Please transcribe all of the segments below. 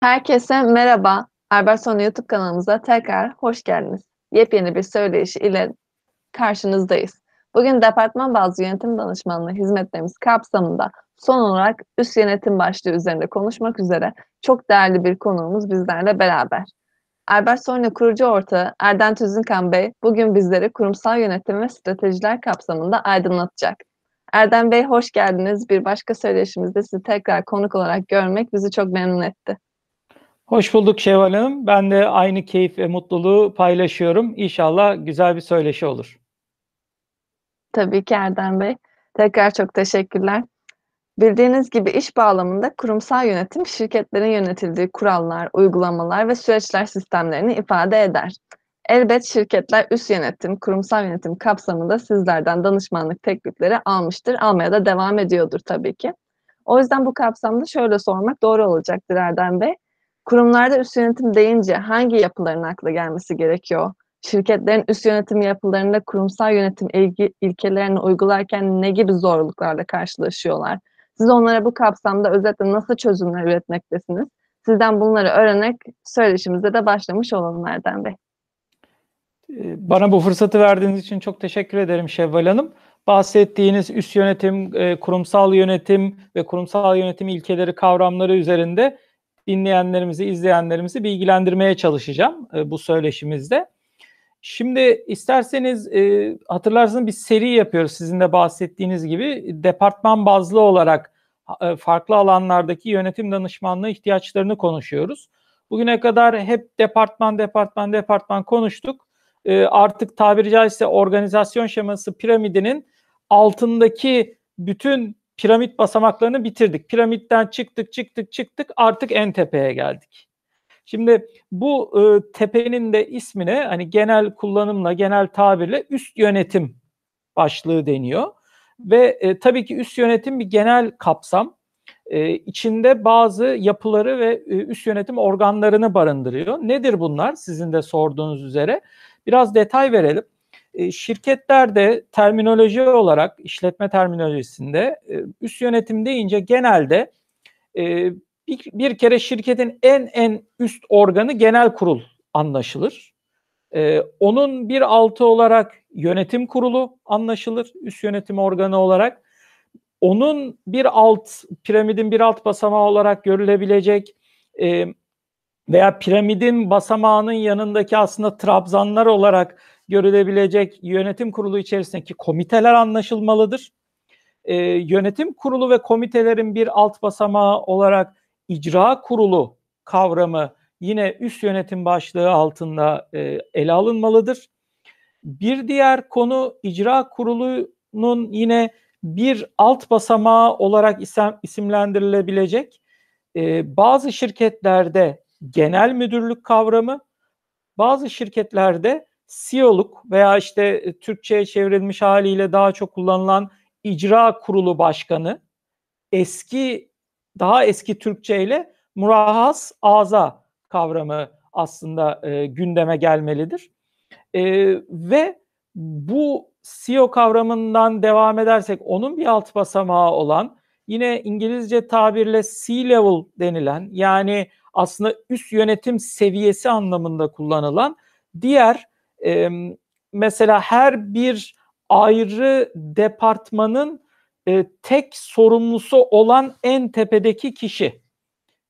Herkese merhaba. Albertson YouTube kanalımıza tekrar hoş geldiniz. Yepyeni bir söyleşi ile karşınızdayız. Bugün departman bazlı yönetim danışmanlığı hizmetlerimiz kapsamında son olarak üst yönetim başlığı üzerinde konuşmak üzere çok değerli bir konuğumuz bizlerle beraber. Albert Soylu kurucu ortağı Erden Tüzünkan Bey bugün bizleri kurumsal yönetim ve stratejiler kapsamında aydınlatacak. Erdem Bey hoş geldiniz. Bir başka söyleşimizde sizi tekrar konuk olarak görmek bizi çok memnun etti. Hoş bulduk Şevval Hanım. Ben de aynı keyif ve mutluluğu paylaşıyorum. İnşallah güzel bir söyleşi olur. Tabii ki Erdem Bey. Tekrar çok teşekkürler. Bildiğiniz gibi iş bağlamında kurumsal yönetim şirketlerin yönetildiği kurallar, uygulamalar ve süreçler sistemlerini ifade eder. Elbet şirketler üst yönetim, kurumsal yönetim kapsamında sizlerden danışmanlık teklifleri almıştır, almaya da devam ediyordur tabii ki. O yüzden bu kapsamda şöyle sormak doğru olacaktır Erdem Bey. Kurumlarda üst yönetim deyince hangi yapıların akla gelmesi gerekiyor? Şirketlerin üst yönetim yapılarında kurumsal yönetim ilgi, ilkelerini uygularken ne gibi zorluklarla karşılaşıyorlar? Siz onlara bu kapsamda özetle nasıl çözümler üretmektesiniz? Sizden bunları öğrenerek söyleşimize de başlamış olalım Erdem Bey. Ee, bana bu fırsatı verdiğiniz için çok teşekkür ederim Şevval Hanım. Bahsettiğiniz üst yönetim, e, kurumsal yönetim ve kurumsal yönetim ilkeleri kavramları üzerinde dinleyenlerimizi, izleyenlerimizi bilgilendirmeye çalışacağım e, bu söyleşimizde. Şimdi isterseniz e, hatırlarsınız bir seri yapıyoruz sizin de bahsettiğiniz gibi departman bazlı olarak e, farklı alanlardaki yönetim danışmanlığı ihtiyaçlarını konuşuyoruz. Bugüne kadar hep departman departman departman konuştuk. E, artık tabiri caizse organizasyon şeması piramidinin altındaki bütün piramit basamaklarını bitirdik. Piramitten çıktık çıktık çıktık artık en tepeye geldik. Şimdi bu e, tepenin de ismine hani genel kullanımla genel tabirle üst yönetim başlığı deniyor. Ve e, tabii ki üst yönetim bir genel kapsam. E, içinde bazı yapıları ve e, üst yönetim organlarını barındırıyor. Nedir bunlar sizin de sorduğunuz üzere? Biraz detay verelim. E, şirketlerde terminoloji olarak işletme terminolojisinde e, üst yönetim deyince genelde e, bir, kere şirketin en en üst organı genel kurul anlaşılır. onun bir altı olarak yönetim kurulu anlaşılır üst yönetim organı olarak. Onun bir alt piramidin bir alt basamağı olarak görülebilecek veya piramidin basamağının yanındaki aslında trabzanlar olarak görülebilecek yönetim kurulu içerisindeki komiteler anlaşılmalıdır. Ee, yönetim kurulu ve komitelerin bir alt basamağı olarak icra kurulu kavramı yine üst yönetim başlığı altında e, ele alınmalıdır. Bir diğer konu icra kurulunun yine bir alt basamağı olarak isim, isimlendirilebilecek e, bazı şirketlerde genel müdürlük kavramı, bazı şirketlerde CEO'luk veya işte e, Türkçe'ye çevrilmiş haliyle daha çok kullanılan icra kurulu başkanı eski daha eski Türkçe ile murahhas aza kavramı aslında e, gündeme gelmelidir. E, ve bu CEO kavramından devam edersek onun bir alt basamağı olan yine İngilizce tabirle C-level denilen yani aslında üst yönetim seviyesi anlamında kullanılan diğer e, mesela her bir ayrı departmanın e, tek sorumlusu olan en tepedeki kişi.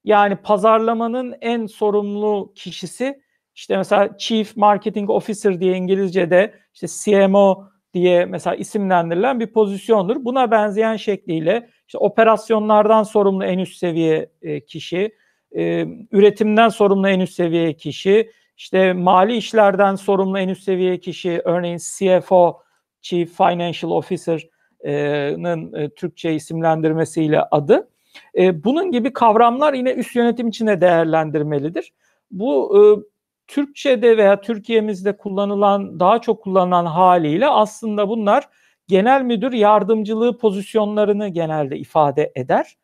Yani pazarlamanın en sorumlu kişisi işte mesela Chief Marketing Officer diye İngilizce'de işte CMO diye mesela isimlendirilen bir pozisyondur. Buna benzeyen şekliyle işte operasyonlardan sorumlu en üst seviye e, kişi, e, üretimden sorumlu en üst seviye kişi, işte mali işlerden sorumlu en üst seviye kişi örneğin CFO, Chief Financial Officer'ın e, Türkçe isimlendirmesiyle adı. E, bunun gibi kavramlar yine üst yönetim içinde değerlendirmelidir. Bu e, Türkçe'de veya Türkiye'mizde kullanılan, daha çok kullanılan haliyle aslında bunlar genel müdür yardımcılığı pozisyonlarını genelde ifade eder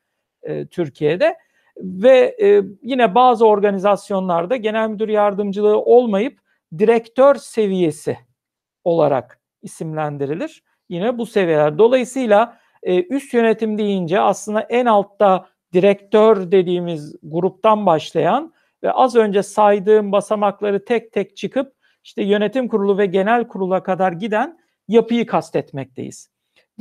e, Türkiye'de. Ve e, yine bazı organizasyonlarda genel müdür yardımcılığı olmayıp direktör seviyesi olarak isimlendirilir. Yine bu seviyeler. Dolayısıyla e, üst yönetim deyince aslında en altta direktör dediğimiz gruptan başlayan ve az önce saydığım basamakları tek tek çıkıp işte yönetim kurulu ve genel kurula kadar giden yapıyı kastetmekteyiz.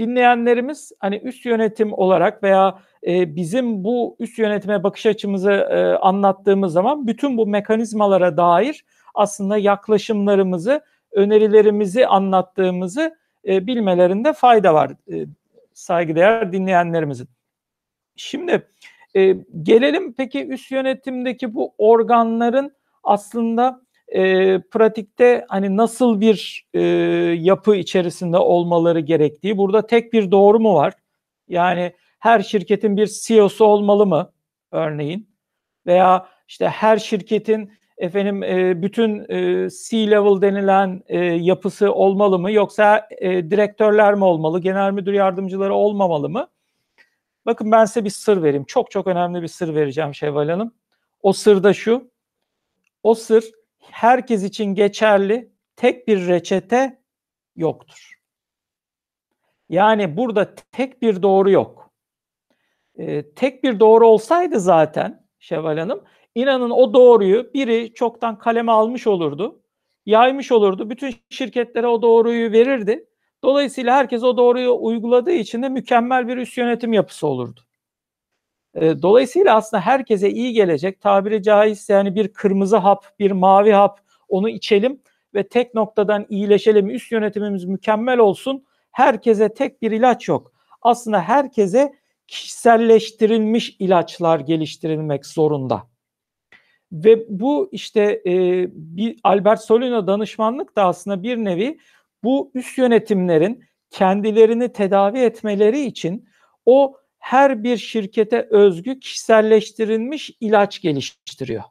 Dinleyenlerimiz hani üst yönetim olarak veya e, bizim bu üst yönetime bakış açımızı e, anlattığımız zaman bütün bu mekanizmalara dair aslında yaklaşımlarımızı, önerilerimizi anlattığımızı e, bilmelerinde fayda var e, saygıdeğer dinleyenlerimizin. Şimdi e, gelelim peki üst yönetimdeki bu organların aslında e, pratikte hani nasıl bir e, yapı içerisinde olmaları gerektiği. Burada tek bir doğru mu var? Yani her şirketin bir CEO'su olmalı mı örneğin? Veya işte her şirketin efendim e, bütün e, C-level denilen e, yapısı olmalı mı? Yoksa e, direktörler mi olmalı? Genel müdür yardımcıları olmamalı mı? Bakın ben size bir sır vereyim. Çok çok önemli bir sır vereceğim Şevval Hanım. O sır da şu. O sır herkes için geçerli tek bir reçete yoktur. Yani burada tek bir doğru yok. Ee, tek bir doğru olsaydı zaten Şevval Hanım, inanın o doğruyu biri çoktan kaleme almış olurdu, yaymış olurdu, bütün şirketlere o doğruyu verirdi. Dolayısıyla herkes o doğruyu uyguladığı için de mükemmel bir üst yönetim yapısı olurdu. Dolayısıyla aslında herkese iyi gelecek tabiri caizse yani bir kırmızı hap, bir mavi hap onu içelim ve tek noktadan iyileşelim. Üst yönetimimiz mükemmel olsun. Herkese tek bir ilaç yok. Aslında herkese kişiselleştirilmiş ilaçlar geliştirilmek zorunda. Ve bu işte e, bir Albert Solino danışmanlık da aslında bir nevi bu üst yönetimlerin kendilerini tedavi etmeleri için o her bir şirkete özgü kişiselleştirilmiş ilaç geliştiriyor.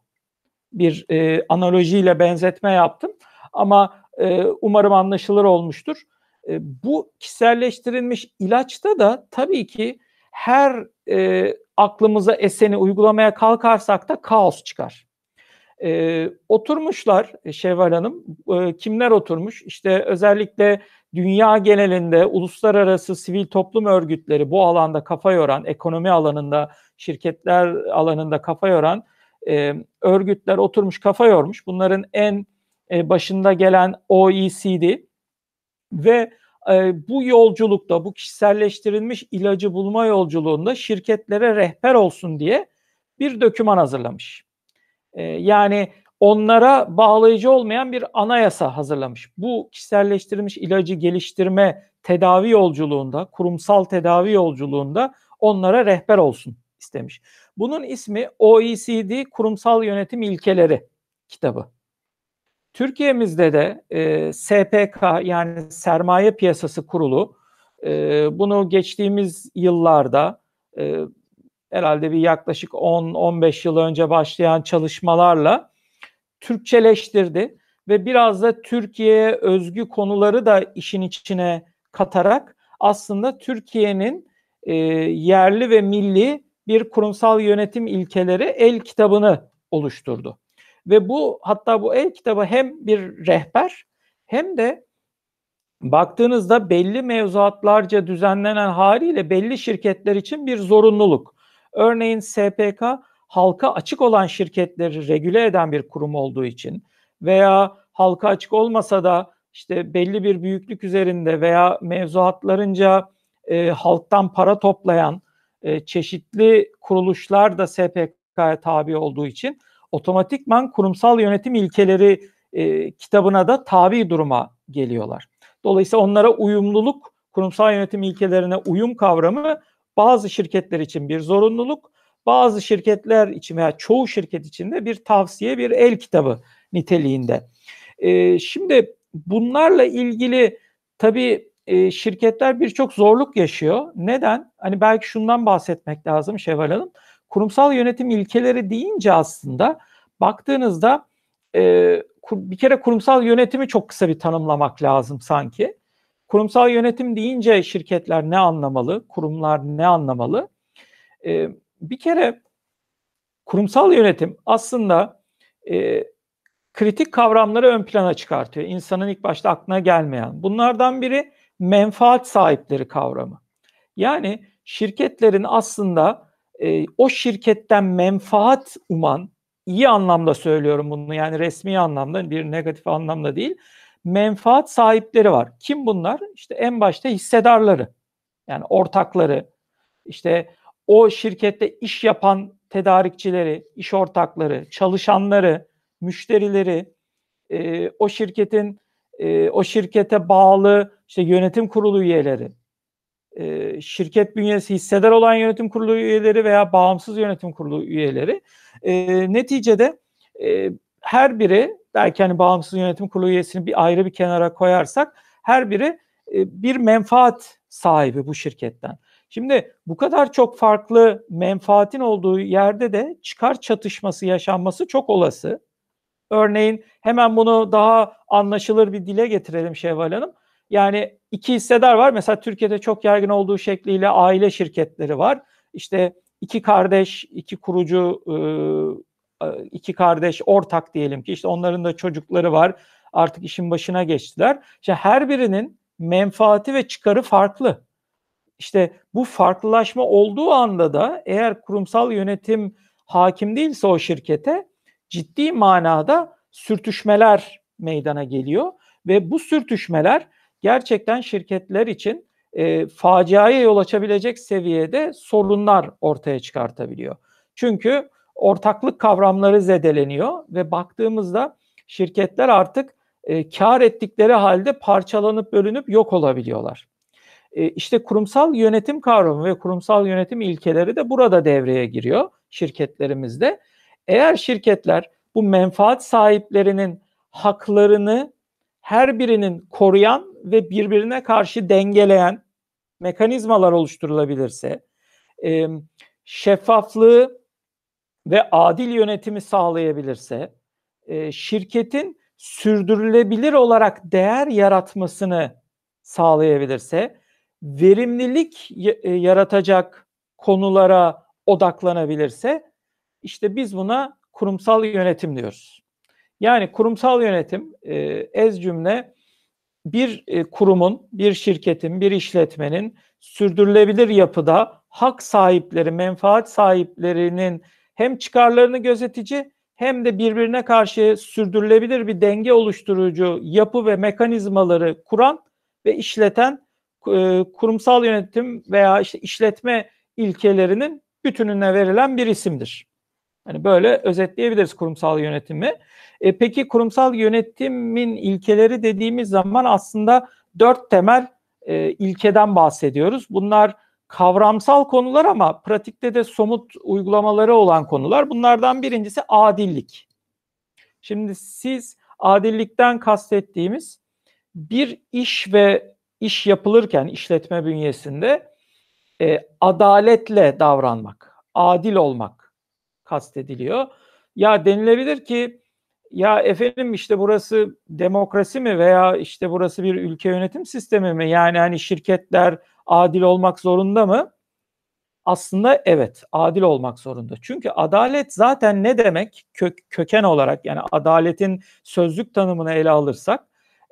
Bir e, analojiyle benzetme yaptım ama e, umarım anlaşılır olmuştur. E, bu kişiselleştirilmiş ilaçta da tabii ki her e, aklımıza eseni uygulamaya kalkarsak da kaos çıkar. E, oturmuşlar Şevval Hanım, e, kimler oturmuş? İşte özellikle dünya genelinde uluslararası sivil toplum örgütleri bu alanda kafa yoran, ekonomi alanında, şirketler alanında kafa yoran e, örgütler oturmuş kafa yormuş. Bunların en e, başında gelen OECD ve e, bu yolculukta, bu kişiselleştirilmiş ilacı bulma yolculuğunda şirketlere rehber olsun diye bir döküman hazırlamış. E, yani onlara bağlayıcı olmayan bir anayasa hazırlamış. Bu kişiselleştirilmiş ilacı geliştirme tedavi yolculuğunda, kurumsal tedavi yolculuğunda onlara rehber olsun istemiş. Bunun ismi OECD Kurumsal Yönetim İlkeleri kitabı. Türkiye'mizde de e, SPK yani Sermaye Piyasası Kurulu e, bunu geçtiğimiz yıllarda e, herhalde bir yaklaşık 10-15 yıl önce başlayan çalışmalarla Türkçeleştirdi ve biraz da Türkiye'ye özgü konuları da işin içine katarak aslında Türkiye'nin e, yerli ve milli bir kurumsal yönetim ilkeleri el kitabını oluşturdu. Ve bu hatta bu el kitabı hem bir rehber hem de baktığınızda belli mevzuatlarca düzenlenen haliyle belli şirketler için bir zorunluluk. Örneğin SPK halka açık olan şirketleri regüle eden bir kurum olduğu için veya halka açık olmasa da işte belli bir büyüklük üzerinde veya mevzuatlarınca e, halktan para toplayan e, çeşitli kuruluşlar da SPK'ya tabi olduğu için otomatikman kurumsal yönetim ilkeleri e, kitabına da tabi duruma geliyorlar. Dolayısıyla onlara uyumluluk, kurumsal yönetim ilkelerine uyum kavramı bazı şirketler için bir zorunluluk, bazı şirketler için veya çoğu şirket için de bir tavsiye, bir el kitabı niteliğinde. E, şimdi bunlarla ilgili tabii e, şirketler birçok zorluk yaşıyor. Neden? Hani belki şundan bahsetmek lazım Şevval Hanım. Kurumsal yönetim ilkeleri deyince aslında baktığınızda e, bir kere kurumsal yönetimi çok kısa bir tanımlamak lazım sanki. Kurumsal yönetim deyince şirketler ne anlamalı, kurumlar ne anlamalı? E, bir kere kurumsal yönetim aslında e, kritik kavramları ön plana çıkartıyor. İnsanın ilk başta aklına gelmeyen. Bunlardan biri menfaat sahipleri kavramı. Yani şirketlerin aslında e, o şirketten menfaat uman, iyi anlamda söylüyorum bunu yani resmi anlamda bir negatif anlamda değil, menfaat sahipleri var. Kim bunlar? İşte en başta hissedarları, yani ortakları, işte o şirkette iş yapan tedarikçileri, iş ortakları, çalışanları, müşterileri, e, o şirketin e, o şirkete bağlı işte yönetim kurulu üyeleri, e, şirket bünyesi hissedar olan yönetim kurulu üyeleri veya bağımsız yönetim kurulu üyeleri e, neticede e, her biri belki hani bağımsız yönetim kurulu üyesini bir ayrı bir kenara koyarsak her biri e, bir menfaat sahibi bu şirketten. Şimdi bu kadar çok farklı menfaatin olduğu yerde de çıkar çatışması yaşanması çok olası. Örneğin hemen bunu daha anlaşılır bir dile getirelim Şevval Hanım. Yani iki hissedar var. Mesela Türkiye'de çok yaygın olduğu şekliyle aile şirketleri var. İşte iki kardeş, iki kurucu, iki kardeş ortak diyelim ki işte onların da çocukları var. Artık işin başına geçtiler. İşte her birinin menfaati ve çıkarı farklı. İşte bu farklılaşma olduğu anda da eğer kurumsal yönetim hakim değilse o şirkete ciddi manada sürtüşmeler meydana geliyor ve bu sürtüşmeler gerçekten şirketler için e, faciaya yol açabilecek seviyede sorunlar ortaya çıkartabiliyor. Çünkü ortaklık kavramları zedeleniyor ve baktığımızda şirketler artık e, kar ettikleri halde parçalanıp bölünüp yok olabiliyorlar. E, işte kurumsal yönetim kavramı ve kurumsal yönetim ilkeleri de burada devreye giriyor şirketlerimizde. Eğer şirketler bu menfaat sahiplerinin haklarını her birinin koruyan ve birbirine karşı dengeleyen mekanizmalar oluşturulabilirse, e, şeffaflığı ve adil yönetimi sağlayabilirse, e, şirketin sürdürülebilir olarak değer yaratmasını sağlayabilirse, verimlilik e, yaratacak konulara odaklanabilirse, işte biz buna kurumsal yönetim diyoruz. Yani kurumsal yönetim e, ez cümle bir e, kurumun, bir şirketin, bir işletmenin sürdürülebilir yapıda hak sahipleri, menfaat sahiplerinin hem çıkarlarını gözetici hem de birbirine karşı sürdürülebilir bir denge oluşturucu yapı ve mekanizmaları kuran ve işleten kurumsal yönetim veya işte işletme ilkelerinin bütününe verilen bir isimdir. Hani böyle özetleyebiliriz kurumsal yönetimi. E, peki kurumsal yönetimin ilkeleri dediğimiz zaman aslında dört temel e, ilkeden bahsediyoruz. Bunlar kavramsal konular ama pratikte de somut uygulamaları olan konular. Bunlardan birincisi adillik. Şimdi siz adillikten kastettiğimiz bir iş ve iş yapılırken işletme bünyesinde e, adaletle davranmak, adil olmak kastediliyor. Ya denilebilir ki ya efendim işte burası demokrasi mi veya işte burası bir ülke yönetim sistemi mi? Yani hani şirketler adil olmak zorunda mı? Aslında evet, adil olmak zorunda. Çünkü adalet zaten ne demek? Kök, köken olarak yani adaletin sözlük tanımını ele alırsak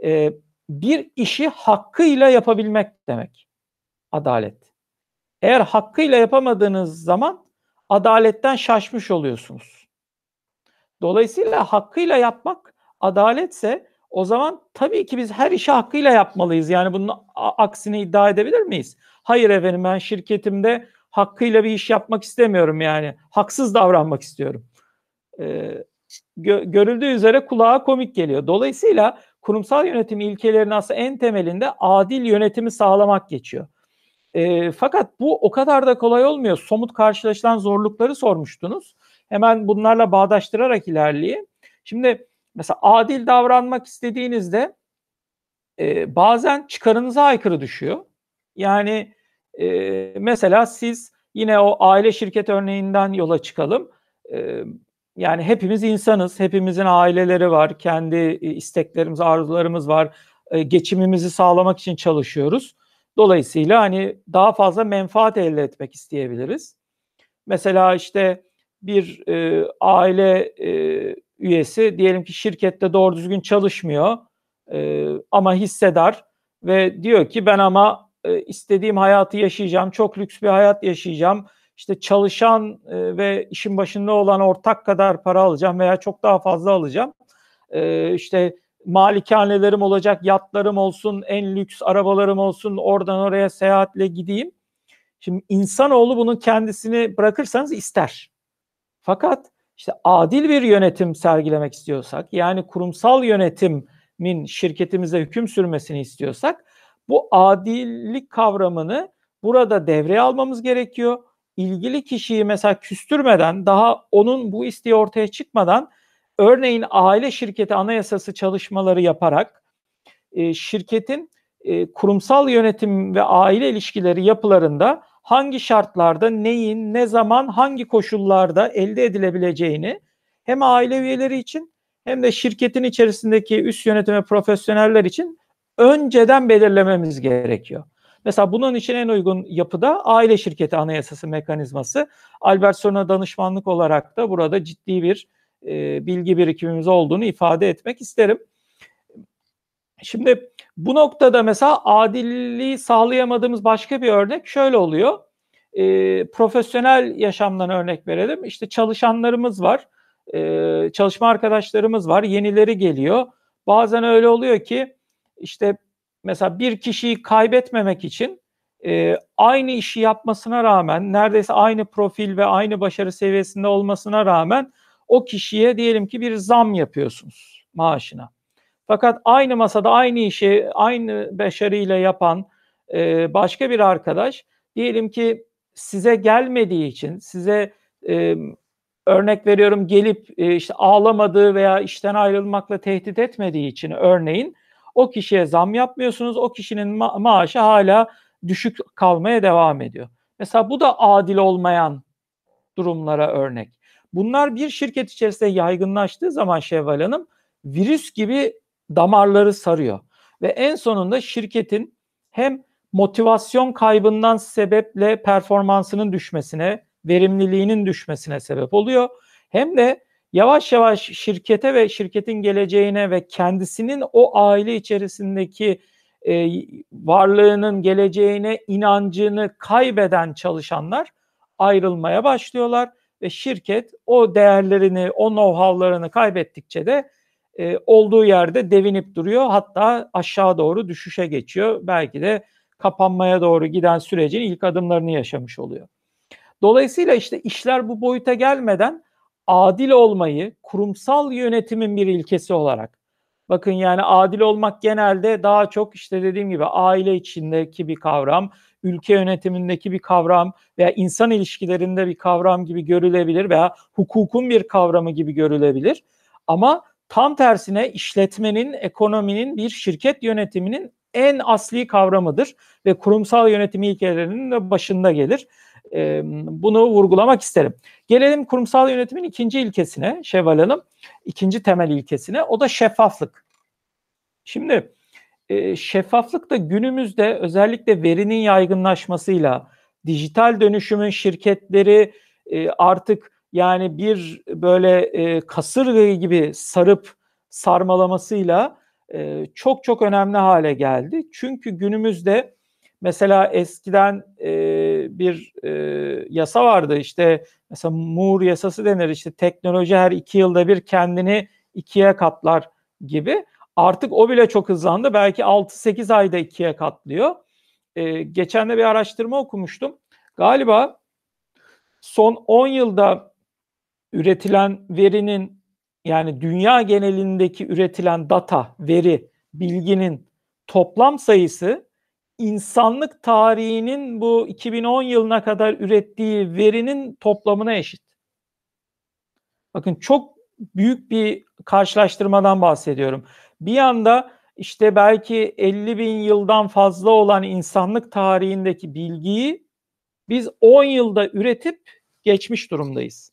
e, bir işi hakkıyla yapabilmek demek. Adalet. Eğer hakkıyla yapamadığınız zaman adaletten şaşmış oluyorsunuz. Dolayısıyla hakkıyla yapmak adaletse o zaman tabii ki biz her işi hakkıyla yapmalıyız. Yani bunun aksini iddia edebilir miyiz? Hayır efendim ben şirketimde hakkıyla bir iş yapmak istemiyorum yani. Haksız davranmak istiyorum. Ee, gö- görüldüğü üzere kulağa komik geliyor. Dolayısıyla kurumsal yönetim ilkelerinin aslında en temelinde adil yönetimi sağlamak geçiyor. E, fakat bu o kadar da kolay olmuyor. Somut karşılaşılan zorlukları sormuştunuz. Hemen bunlarla bağdaştırarak ilerleyeyim. Şimdi mesela adil davranmak istediğinizde e, bazen çıkarınıza aykırı düşüyor. Yani e, mesela siz yine o aile şirket örneğinden yola çıkalım. E, yani hepimiz insanız, hepimizin aileleri var, kendi isteklerimiz, arzularımız var, e, geçimimizi sağlamak için çalışıyoruz. Dolayısıyla hani daha fazla menfaat elde etmek isteyebiliriz. Mesela işte bir e, aile e, üyesi diyelim ki şirkette doğru düzgün çalışmıyor e, ama hissedar ve diyor ki ben ama e, istediğim hayatı yaşayacağım, çok lüks bir hayat yaşayacağım. İşte çalışan e, ve işin başında olan ortak kadar para alacağım veya çok daha fazla alacağım. E, işte malikanelerim olacak, yatlarım olsun, en lüks arabalarım olsun, oradan oraya seyahatle gideyim. Şimdi insanoğlu bunun kendisini bırakırsanız ister. Fakat işte adil bir yönetim sergilemek istiyorsak, yani kurumsal yönetimin şirketimize hüküm sürmesini istiyorsak, bu adillik kavramını burada devreye almamız gerekiyor. İlgili kişiyi mesela küstürmeden, daha onun bu isteği ortaya çıkmadan, örneğin aile şirketi anayasası çalışmaları yaparak, e, şirketin e, kurumsal yönetim ve aile ilişkileri yapılarında hangi şartlarda, neyin, ne zaman, hangi koşullarda elde edilebileceğini hem aile üyeleri için hem de şirketin içerisindeki üst yönetim ve profesyoneller için önceden belirlememiz gerekiyor. Mesela bunun için en uygun yapıda aile şirketi anayasası mekanizması. Albert Sorun'a danışmanlık olarak da burada ciddi bir e, bilgi birikimimiz olduğunu ifade etmek isterim. Şimdi bu noktada mesela adilliği sağlayamadığımız başka bir örnek şöyle oluyor. E, profesyonel yaşamdan örnek verelim. İşte çalışanlarımız var, e, çalışma arkadaşlarımız var, yenileri geliyor. Bazen öyle oluyor ki işte mesela bir kişiyi kaybetmemek için e, aynı işi yapmasına rağmen neredeyse aynı profil ve aynı başarı seviyesinde olmasına rağmen o kişiye diyelim ki bir zam yapıyorsunuz maaşına. Fakat aynı masada aynı işi aynı başarıyla yapan e, başka bir arkadaş diyelim ki size gelmediği için size e, örnek veriyorum gelip e, işte ağlamadığı veya işten ayrılmakla tehdit etmediği için örneğin o kişiye zam yapmıyorsunuz. O kişinin ma- maaşı hala düşük kalmaya devam ediyor. Mesela bu da adil olmayan durumlara örnek. Bunlar bir şirket içerisinde yaygınlaştığı zaman Şevval Hanım virüs gibi damarları sarıyor. Ve en sonunda şirketin hem motivasyon kaybından sebeple performansının düşmesine, verimliliğinin düşmesine sebep oluyor. Hem de yavaş yavaş şirkete ve şirketin geleceğine ve kendisinin o aile içerisindeki e, varlığının geleceğine inancını kaybeden çalışanlar ayrılmaya başlıyorlar ve şirket o değerlerini, o know-how'larını kaybettikçe de e, olduğu yerde devinip duruyor. Hatta aşağı doğru düşüşe geçiyor. Belki de kapanmaya doğru giden sürecin ilk adımlarını yaşamış oluyor. Dolayısıyla işte işler bu boyuta gelmeden adil olmayı kurumsal yönetimin bir ilkesi olarak bakın yani adil olmak genelde daha çok işte dediğim gibi aile içindeki bir kavram, ülke yönetimindeki bir kavram veya insan ilişkilerinde bir kavram gibi görülebilir veya hukukun bir kavramı gibi görülebilir. Ama tam tersine işletmenin, ekonominin, bir şirket yönetiminin en asli kavramıdır ve kurumsal yönetim ilkelerinin de başında gelir. E, bunu vurgulamak isterim. Gelelim kurumsal yönetimin ikinci ilkesine Şevval Hanım. ikinci temel ilkesine o da şeffaflık. Şimdi e, şeffaflık da günümüzde özellikle verinin yaygınlaşmasıyla dijital dönüşümün şirketleri e, artık yani bir böyle e, kasırga gibi sarıp sarmalamasıyla e, çok çok önemli hale geldi. Çünkü günümüzde mesela eskiden e, bir e, yasa vardı işte mesela Moore yasası denir işte teknoloji her iki yılda bir kendini ikiye katlar gibi. Artık o bile çok hızlandı. Belki 6-8 ayda ikiye katlıyor. E, geçen de bir araştırma okumuştum. Galiba son 10 yılda üretilen verinin yani dünya genelindeki üretilen data, veri, bilginin toplam sayısı insanlık tarihinin bu 2010 yılına kadar ürettiği verinin toplamına eşit. Bakın çok büyük bir karşılaştırmadan bahsediyorum. Bir yanda işte belki 50 bin yıldan fazla olan insanlık tarihindeki bilgiyi biz 10 yılda üretip geçmiş durumdayız.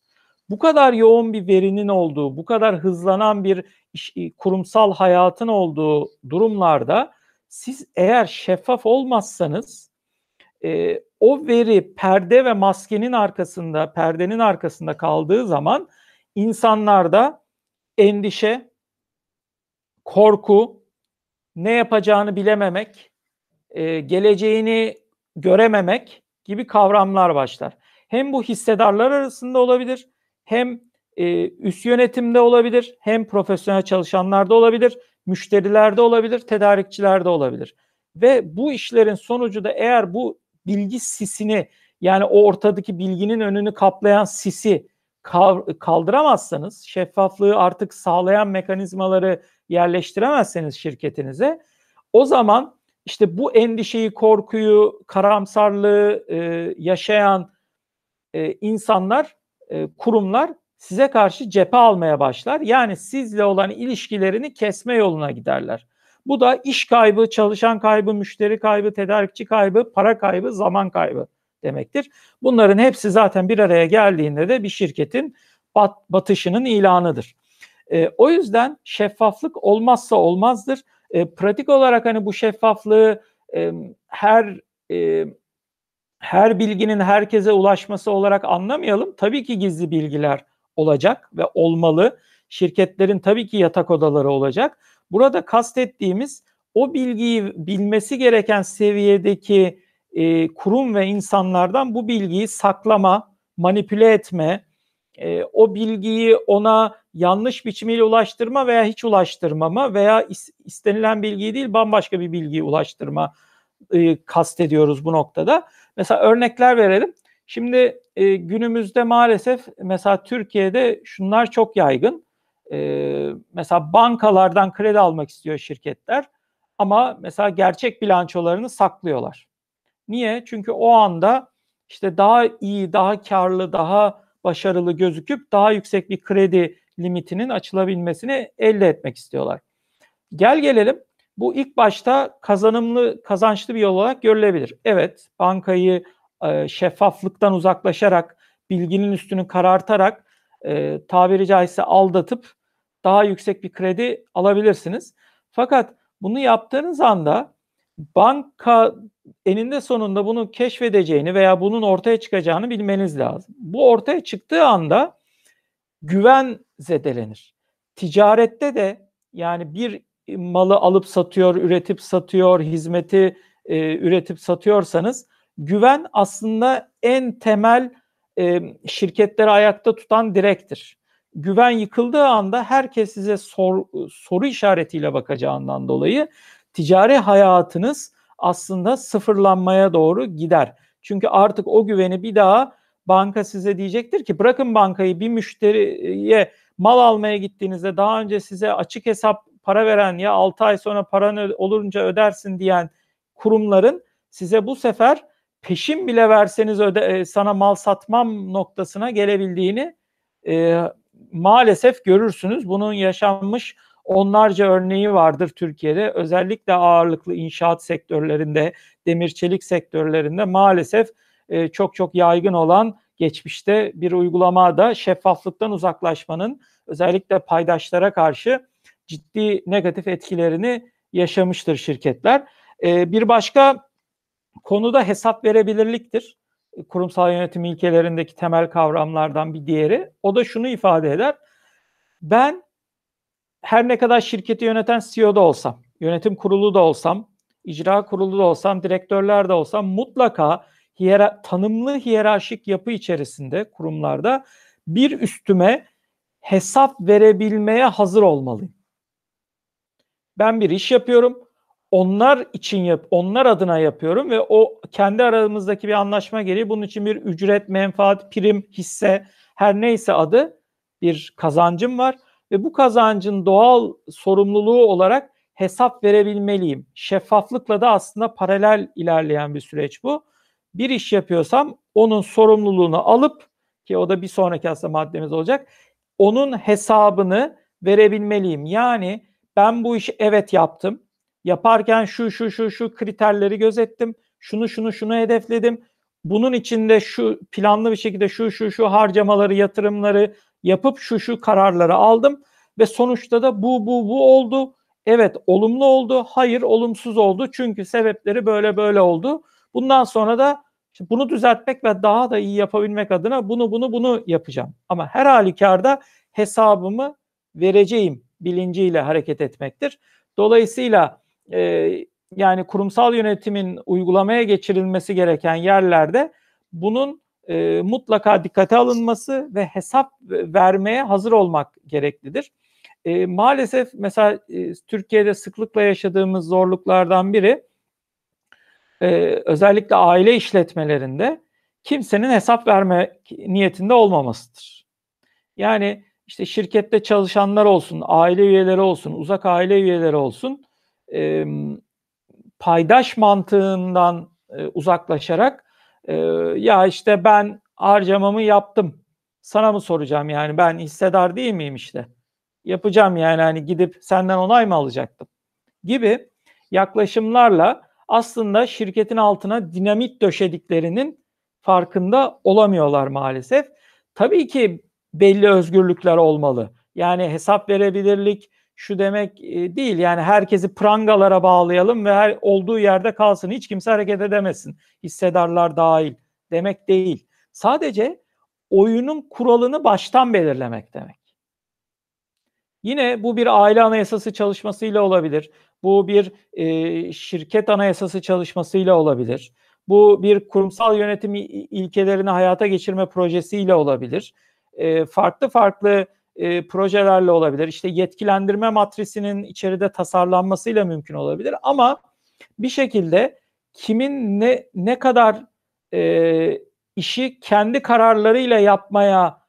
Bu kadar yoğun bir verinin olduğu, bu kadar hızlanan bir iş, kurumsal hayatın olduğu durumlarda siz eğer şeffaf olmazsanız e, o veri perde ve maskenin arkasında, perdenin arkasında kaldığı zaman insanlarda endişe, korku, ne yapacağını bilememek, e, geleceğini görememek gibi kavramlar başlar. hem bu hissedarlar arasında olabilir, hem e, üst yönetimde olabilir, hem profesyonel çalışanlarda olabilir, müşterilerde olabilir, tedarikçilerde olabilir. Ve bu işlerin sonucu da eğer bu bilgi sisini yani o ortadaki bilginin önünü kaplayan sisi kaldıramazsanız, şeffaflığı artık sağlayan mekanizmaları yerleştiremezseniz şirketinize o zaman işte bu endişeyi, korkuyu, karamsarlığı e, yaşayan e, insanlar, e, kurumlar size karşı cephe almaya başlar. Yani sizle olan ilişkilerini kesme yoluna giderler. Bu da iş kaybı, çalışan kaybı, müşteri kaybı, tedarikçi kaybı, para kaybı, zaman kaybı demektir. Bunların hepsi zaten bir araya geldiğinde de bir şirketin bat, batışının ilanıdır. E, o yüzden şeffaflık olmazsa olmazdır. E, pratik olarak hani bu şeffaflığı e, her e, her bilginin herkese ulaşması olarak anlamayalım. Tabii ki gizli bilgiler olacak ve olmalı. Şirketlerin tabii ki yatak odaları olacak. Burada kastettiğimiz o bilgiyi bilmesi gereken seviyedeki e, kurum ve insanlardan bu bilgiyi saklama, manipüle etme, e, o bilgiyi ona yanlış biçimiyle ulaştırma veya hiç ulaştırmama veya is, istenilen bilgiyi değil bambaşka bir bilgiyi ulaştırma e, kastediyoruz bu noktada. Mesela örnekler verelim. Şimdi e, günümüzde maalesef mesela Türkiye'de şunlar çok yaygın. E, mesela bankalardan kredi almak istiyor şirketler ama mesela gerçek bilançolarını saklıyorlar. Niye? Çünkü o anda işte daha iyi, daha karlı, daha başarılı gözüküp daha yüksek bir kredi limitinin açılabilmesini elde etmek istiyorlar. Gel gelelim bu ilk başta kazanımlı, kazançlı bir yol olarak görülebilir. Evet, bankayı e, şeffaflıktan uzaklaşarak, bilginin üstünü karartarak e, tabiri caizse aldatıp daha yüksek bir kredi alabilirsiniz. Fakat bunu yaptığınız anda banka eninde sonunda bunu keşfedeceğini veya bunun ortaya çıkacağını bilmeniz lazım. Bu ortaya çıktığı anda güven zedelenir. Ticarette de yani bir malı alıp satıyor, üretip satıyor, hizmeti e, üretip satıyorsanız güven aslında en temel e, şirketleri ayakta tutan direktir. Güven yıkıldığı anda herkes size sor, soru işaretiyle bakacağından dolayı ticari hayatınız aslında sıfırlanmaya doğru gider. Çünkü artık o güveni bir daha banka size diyecektir ki bırakın bankayı bir müşteriye mal almaya gittiğinizde daha önce size açık hesap para veren ya 6 ay sonra paranı olunca ödersin diyen kurumların size bu sefer peşin bile verseniz öde, e, sana mal satmam noktasına gelebildiğini e, maalesef görürsünüz. Bunun yaşanmış onlarca örneği vardır Türkiye'de. Özellikle ağırlıklı inşaat sektörlerinde, demir çelik sektörlerinde maalesef e, çok çok yaygın olan geçmişte bir uygulama da şeffaflıktan uzaklaşmanın özellikle paydaşlara karşı ciddi negatif etkilerini yaşamıştır şirketler. E, bir başka konuda hesap verebilirliktir. Kurumsal yönetim ilkelerindeki temel kavramlardan bir diğeri. O da şunu ifade eder. Ben her ne kadar şirketi yöneten CEO'da olsam, yönetim kurulu da olsam, icra kurulu da olsam, direktörler de olsam mutlaka hiyer tanımlı hiyerarşik yapı içerisinde kurumlarda bir üstüme hesap verebilmeye hazır olmalıyım. Ben bir iş yapıyorum. Onlar için yap, onlar adına yapıyorum ve o kendi aramızdaki bir anlaşma gereği bunun için bir ücret, menfaat, prim, hisse her neyse adı bir kazancım var ve bu kazancın doğal sorumluluğu olarak hesap verebilmeliyim. Şeffaflıkla da aslında paralel ilerleyen bir süreç bu. Bir iş yapıyorsam onun sorumluluğunu alıp ki o da bir sonraki aslında maddemiz olacak. Onun hesabını verebilmeliyim. Yani ben bu işi evet yaptım. Yaparken şu şu şu şu kriterleri gözettim. Şunu şunu şunu hedefledim. Bunun içinde şu planlı bir şekilde şu şu şu harcamaları, yatırımları yapıp şu şu kararları aldım ve sonuçta da bu bu bu oldu. Evet olumlu oldu, hayır olumsuz oldu çünkü sebepleri böyle böyle oldu. Bundan sonra da bunu düzeltmek ve daha da iyi yapabilmek adına bunu bunu bunu yapacağım. Ama her halükarda hesabımı vereceğim bilinciyle hareket etmektir. Dolayısıyla e, yani kurumsal yönetimin uygulamaya geçirilmesi gereken yerlerde bunun e, mutlaka dikkate alınması ve hesap vermeye hazır olmak gereklidir. E, maalesef mesela e, Türkiye'de sıklıkla yaşadığımız zorluklardan biri e, özellikle aile işletmelerinde kimsenin hesap verme niyetinde olmamasıdır. Yani işte şirkette çalışanlar olsun, aile üyeleri olsun, uzak aile üyeleri olsun, e, paydaş mantığından e, uzaklaşarak e, ya işte ben harcamamı yaptım, sana mı soracağım yani ben hissedar değil miyim işte? Yapacağım yani hani gidip senden onay mı alacaktım? Gibi yaklaşımlarla aslında şirketin altına dinamit döşediklerinin farkında olamıyorlar maalesef. Tabii ki belli özgürlükler olmalı. Yani hesap verebilirlik şu demek e, değil. Yani herkesi prangalara bağlayalım ve her olduğu yerde kalsın. Hiç kimse hareket edemesin. Hissedarlar dahil demek değil. Sadece oyunun kuralını baştan belirlemek demek. Yine bu bir aile anayasası çalışmasıyla olabilir. Bu bir e, şirket anayasası çalışmasıyla olabilir. Bu bir kurumsal yönetim ilkelerini hayata geçirme projesiyle olabilir. E, farklı farklı e, projelerle olabilir. İşte yetkilendirme matrisinin içeride tasarlanmasıyla mümkün olabilir. Ama bir şekilde kimin ne ne kadar e, işi kendi kararlarıyla yapmaya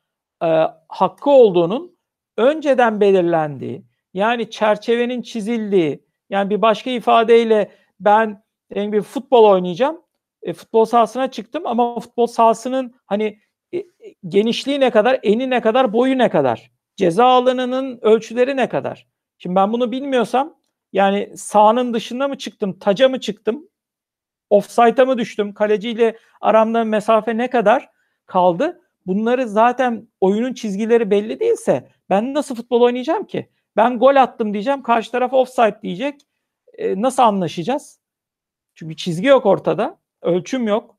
e, hakkı olduğunun önceden belirlendiği, yani çerçevenin çizildiği, yani bir başka ifadeyle ben bir futbol oynayacağım, e, futbol sahasına çıktım ama futbol sahasının hani e, genişliği ne kadar, eni ne kadar, boyu ne kadar, ceza alanının ölçüleri ne kadar. Şimdi ben bunu bilmiyorsam yani sahanın dışında mı çıktım, taca mı çıktım, offside'a mı düştüm, kaleciyle aramda mesafe ne kadar kaldı? Bunları zaten oyunun çizgileri belli değilse ben nasıl futbol oynayacağım ki? Ben gol attım diyeceğim, karşı taraf offside diyecek. E, nasıl anlaşacağız? Çünkü çizgi yok ortada, ölçüm yok.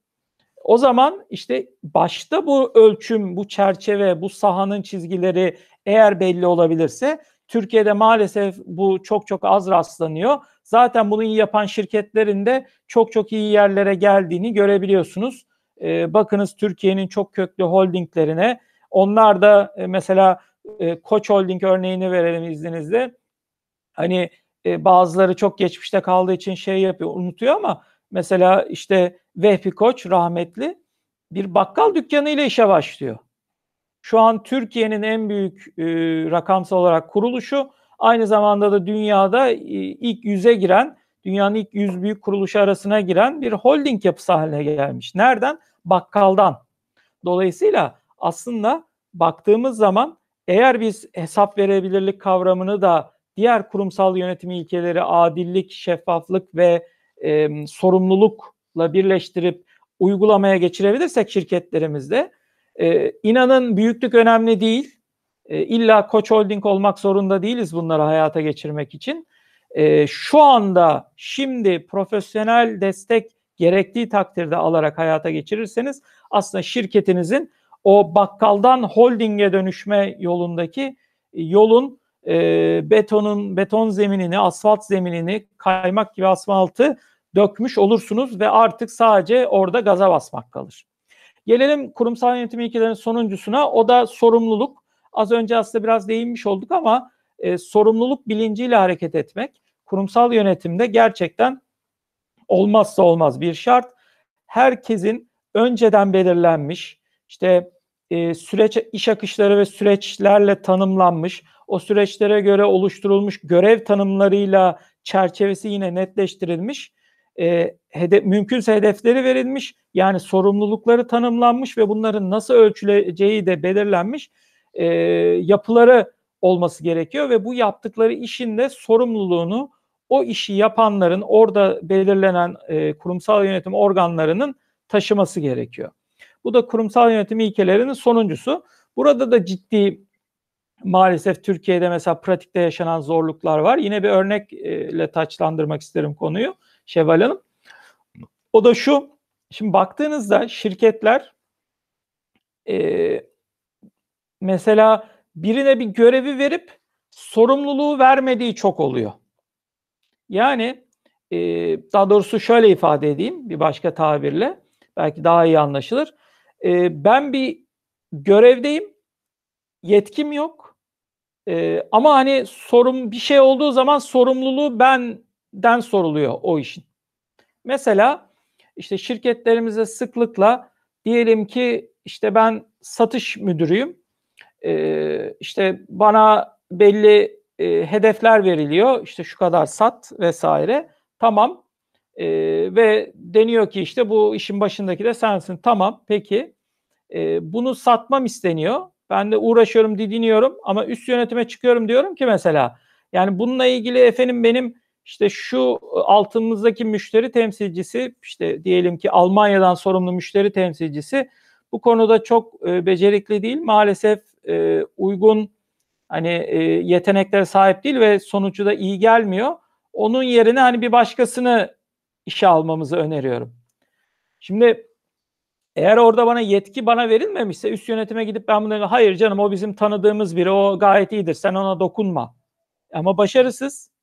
O zaman işte başta bu ölçüm, bu çerçeve, bu sahanın çizgileri eğer belli olabilirse Türkiye'de maalesef bu çok çok az rastlanıyor. Zaten bunu iyi yapan şirketlerin de çok çok iyi yerlere geldiğini görebiliyorsunuz. Ee, bakınız Türkiye'nin çok köklü holdinglerine. Onlar da e, mesela e, Koç Holding örneğini verelim izninizle. Hani e, bazıları çok geçmişte kaldığı için şey yapıyor, unutuyor ama mesela işte Vehbi Koç rahmetli bir bakkal dükkanı ile işe başlıyor. Şu an Türkiye'nin en büyük e, rakamsal olarak kuruluşu aynı zamanda da dünyada e, ilk yüze giren, dünyanın ilk yüz büyük kuruluşu arasına giren bir holding yapısı haline gelmiş. Nereden? Bakkaldan. Dolayısıyla aslında baktığımız zaman eğer biz hesap verebilirlik kavramını da diğer kurumsal yönetim ilkeleri adillik, şeffaflık ve e, sorumlulukla birleştirip uygulamaya geçirebilirsek şirketlerimizde e, inanın büyüklük önemli değil. E, illa Koç Holding olmak zorunda değiliz bunları hayata geçirmek için. E, şu anda şimdi profesyonel destek gerektiği takdirde alarak hayata geçirirseniz aslında şirketinizin o bakkaldan holdinge dönüşme yolundaki yolun e, betonun beton zeminini, asfalt zeminini kaymak gibi asfaltı dökmüş olursunuz ve artık sadece orada gaza basmak kalır. Gelelim kurumsal yönetim ilkelerinin sonuncusuna. O da sorumluluk. Az önce aslında biraz değinmiş olduk ama e, sorumluluk bilinciyle hareket etmek kurumsal yönetimde gerçekten olmazsa olmaz bir şart. Herkesin önceden belirlenmiş işte e, süreç iş akışları ve süreçlerle tanımlanmış, o süreçlere göre oluşturulmuş görev tanımlarıyla çerçevesi yine netleştirilmiş e, hedef, mümkünse hedefleri verilmiş yani sorumlulukları tanımlanmış ve bunların nasıl ölçüleceği de belirlenmiş e, yapıları olması gerekiyor ve bu yaptıkları işin de sorumluluğunu o işi yapanların orada belirlenen e, kurumsal yönetim organlarının taşıması gerekiyor. Bu da kurumsal yönetim ilkelerinin sonuncusu. Burada da ciddi maalesef Türkiye'de mesela pratikte yaşanan zorluklar var. Yine bir örnekle taçlandırmak isterim konuyu. Şevval Hanım. O da şu, şimdi baktığınızda şirketler e, mesela birine bir görevi verip sorumluluğu vermediği çok oluyor. Yani e, daha doğrusu şöyle ifade edeyim bir başka tabirle belki daha iyi anlaşılır. E, ben bir görevdeyim, yetkim yok. E, ama hani sorun bir şey olduğu zaman sorumluluğu benden soruluyor o işin. Mesela işte şirketlerimize sıklıkla diyelim ki işte ben satış müdürüyüm. E, işte bana belli e, hedefler veriliyor. İşte şu kadar sat vesaire. Tamam. E, ve deniyor ki işte bu işin başındaki de sensin. Tamam peki. E, bunu satmam isteniyor. Ben de uğraşıyorum, didiniyorum ama üst yönetime çıkıyorum diyorum ki mesela yani bununla ilgili efendim benim işte şu altımızdaki müşteri temsilcisi işte diyelim ki Almanya'dan sorumlu müşteri temsilcisi bu konuda çok e, becerikli değil. Maalesef e, uygun hani e, yeteneklere sahip değil ve sonucu da iyi gelmiyor. Onun yerine hani bir başkasını işe almamızı öneriyorum. Şimdi eğer orada bana yetki bana verilmemişse üst yönetime gidip ben bunu hayır canım o bizim tanıdığımız biri o gayet iyidir sen ona dokunma. Ama başarısız.